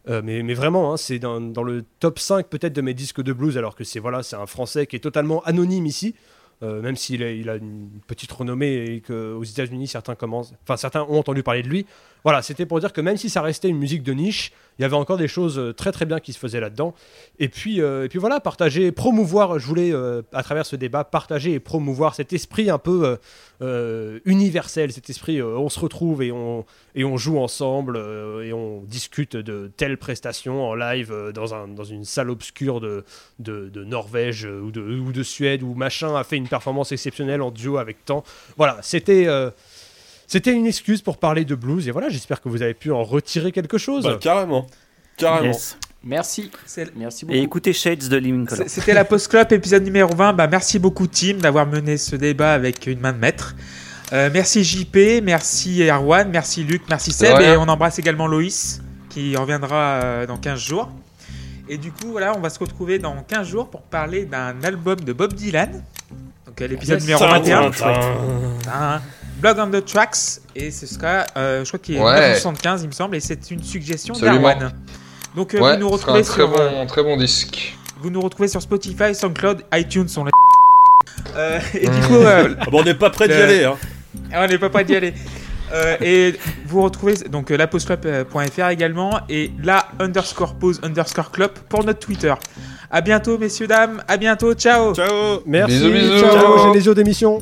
Euh, mais, mais vraiment, hein, c'est dans, dans le top 5 peut-être de mes disques de blues, alors que c'est voilà, c'est un Français qui est totalement anonyme ici. Euh, même s'il a, une petite renommée et qu'aux États-Unis certains certains ont entendu parler de lui. Voilà, c'était pour dire que même si ça restait une musique de niche, il y avait encore des choses euh, très très bien qui se faisaient là-dedans. Et puis, euh, et puis voilà, partager, promouvoir, je voulais, euh, à travers ce débat, partager et promouvoir cet esprit un peu universel, cet esprit, on se retrouve et on, et on joue ensemble et on discute de telle prestation en live dans, un, dans une salle obscure de, de, Norvège ou de, ou de Suède où machin a fait une performance exceptionnelle en duo avec tant. Voilà, c'était... c'était une excuse pour parler de blues et voilà, j'espère que vous avez pu en retirer quelque chose. Bah, carrément. Carrément. Yes. Merci. Merci beaucoup. Et écoutez Shades de Living C'était la Post Club épisode numéro 20. Bah, merci beaucoup Tim d'avoir mené ce débat avec une main de maître. Euh, merci JP, merci Erwan, merci Luc, merci Seb et on embrasse également Loïs qui reviendra euh, dans 15 jours. Et du coup voilà, on va se retrouver dans 15 jours pour parler d'un album de Bob Dylan. Donc euh, l'épisode numéro Tin, 21. Blog on the Tracks et ce sera, euh, je crois qu'il est Ouais. 975 il me semble et c'est une suggestion d'Erwan. Donc euh, Ouais, vous nous retrouvez très sur euh, très bon disque. vous nous retrouvez sur Spotify, SoundCloud, iTunes sont les euh, et du coup euh, Ah bon, on n'est pas prêt d'y Le- aller. Hein. on n'est pas prêt d'y aller. Euh, et vous retrouvez donc lapostclub.fr également et la underscore pause underscore club pour notre Twitter. À bientôt, messieurs, dames. À bientôt. Ciao. Ciao Merci. Bisous, bisous. Ciao, Genesio d'émission.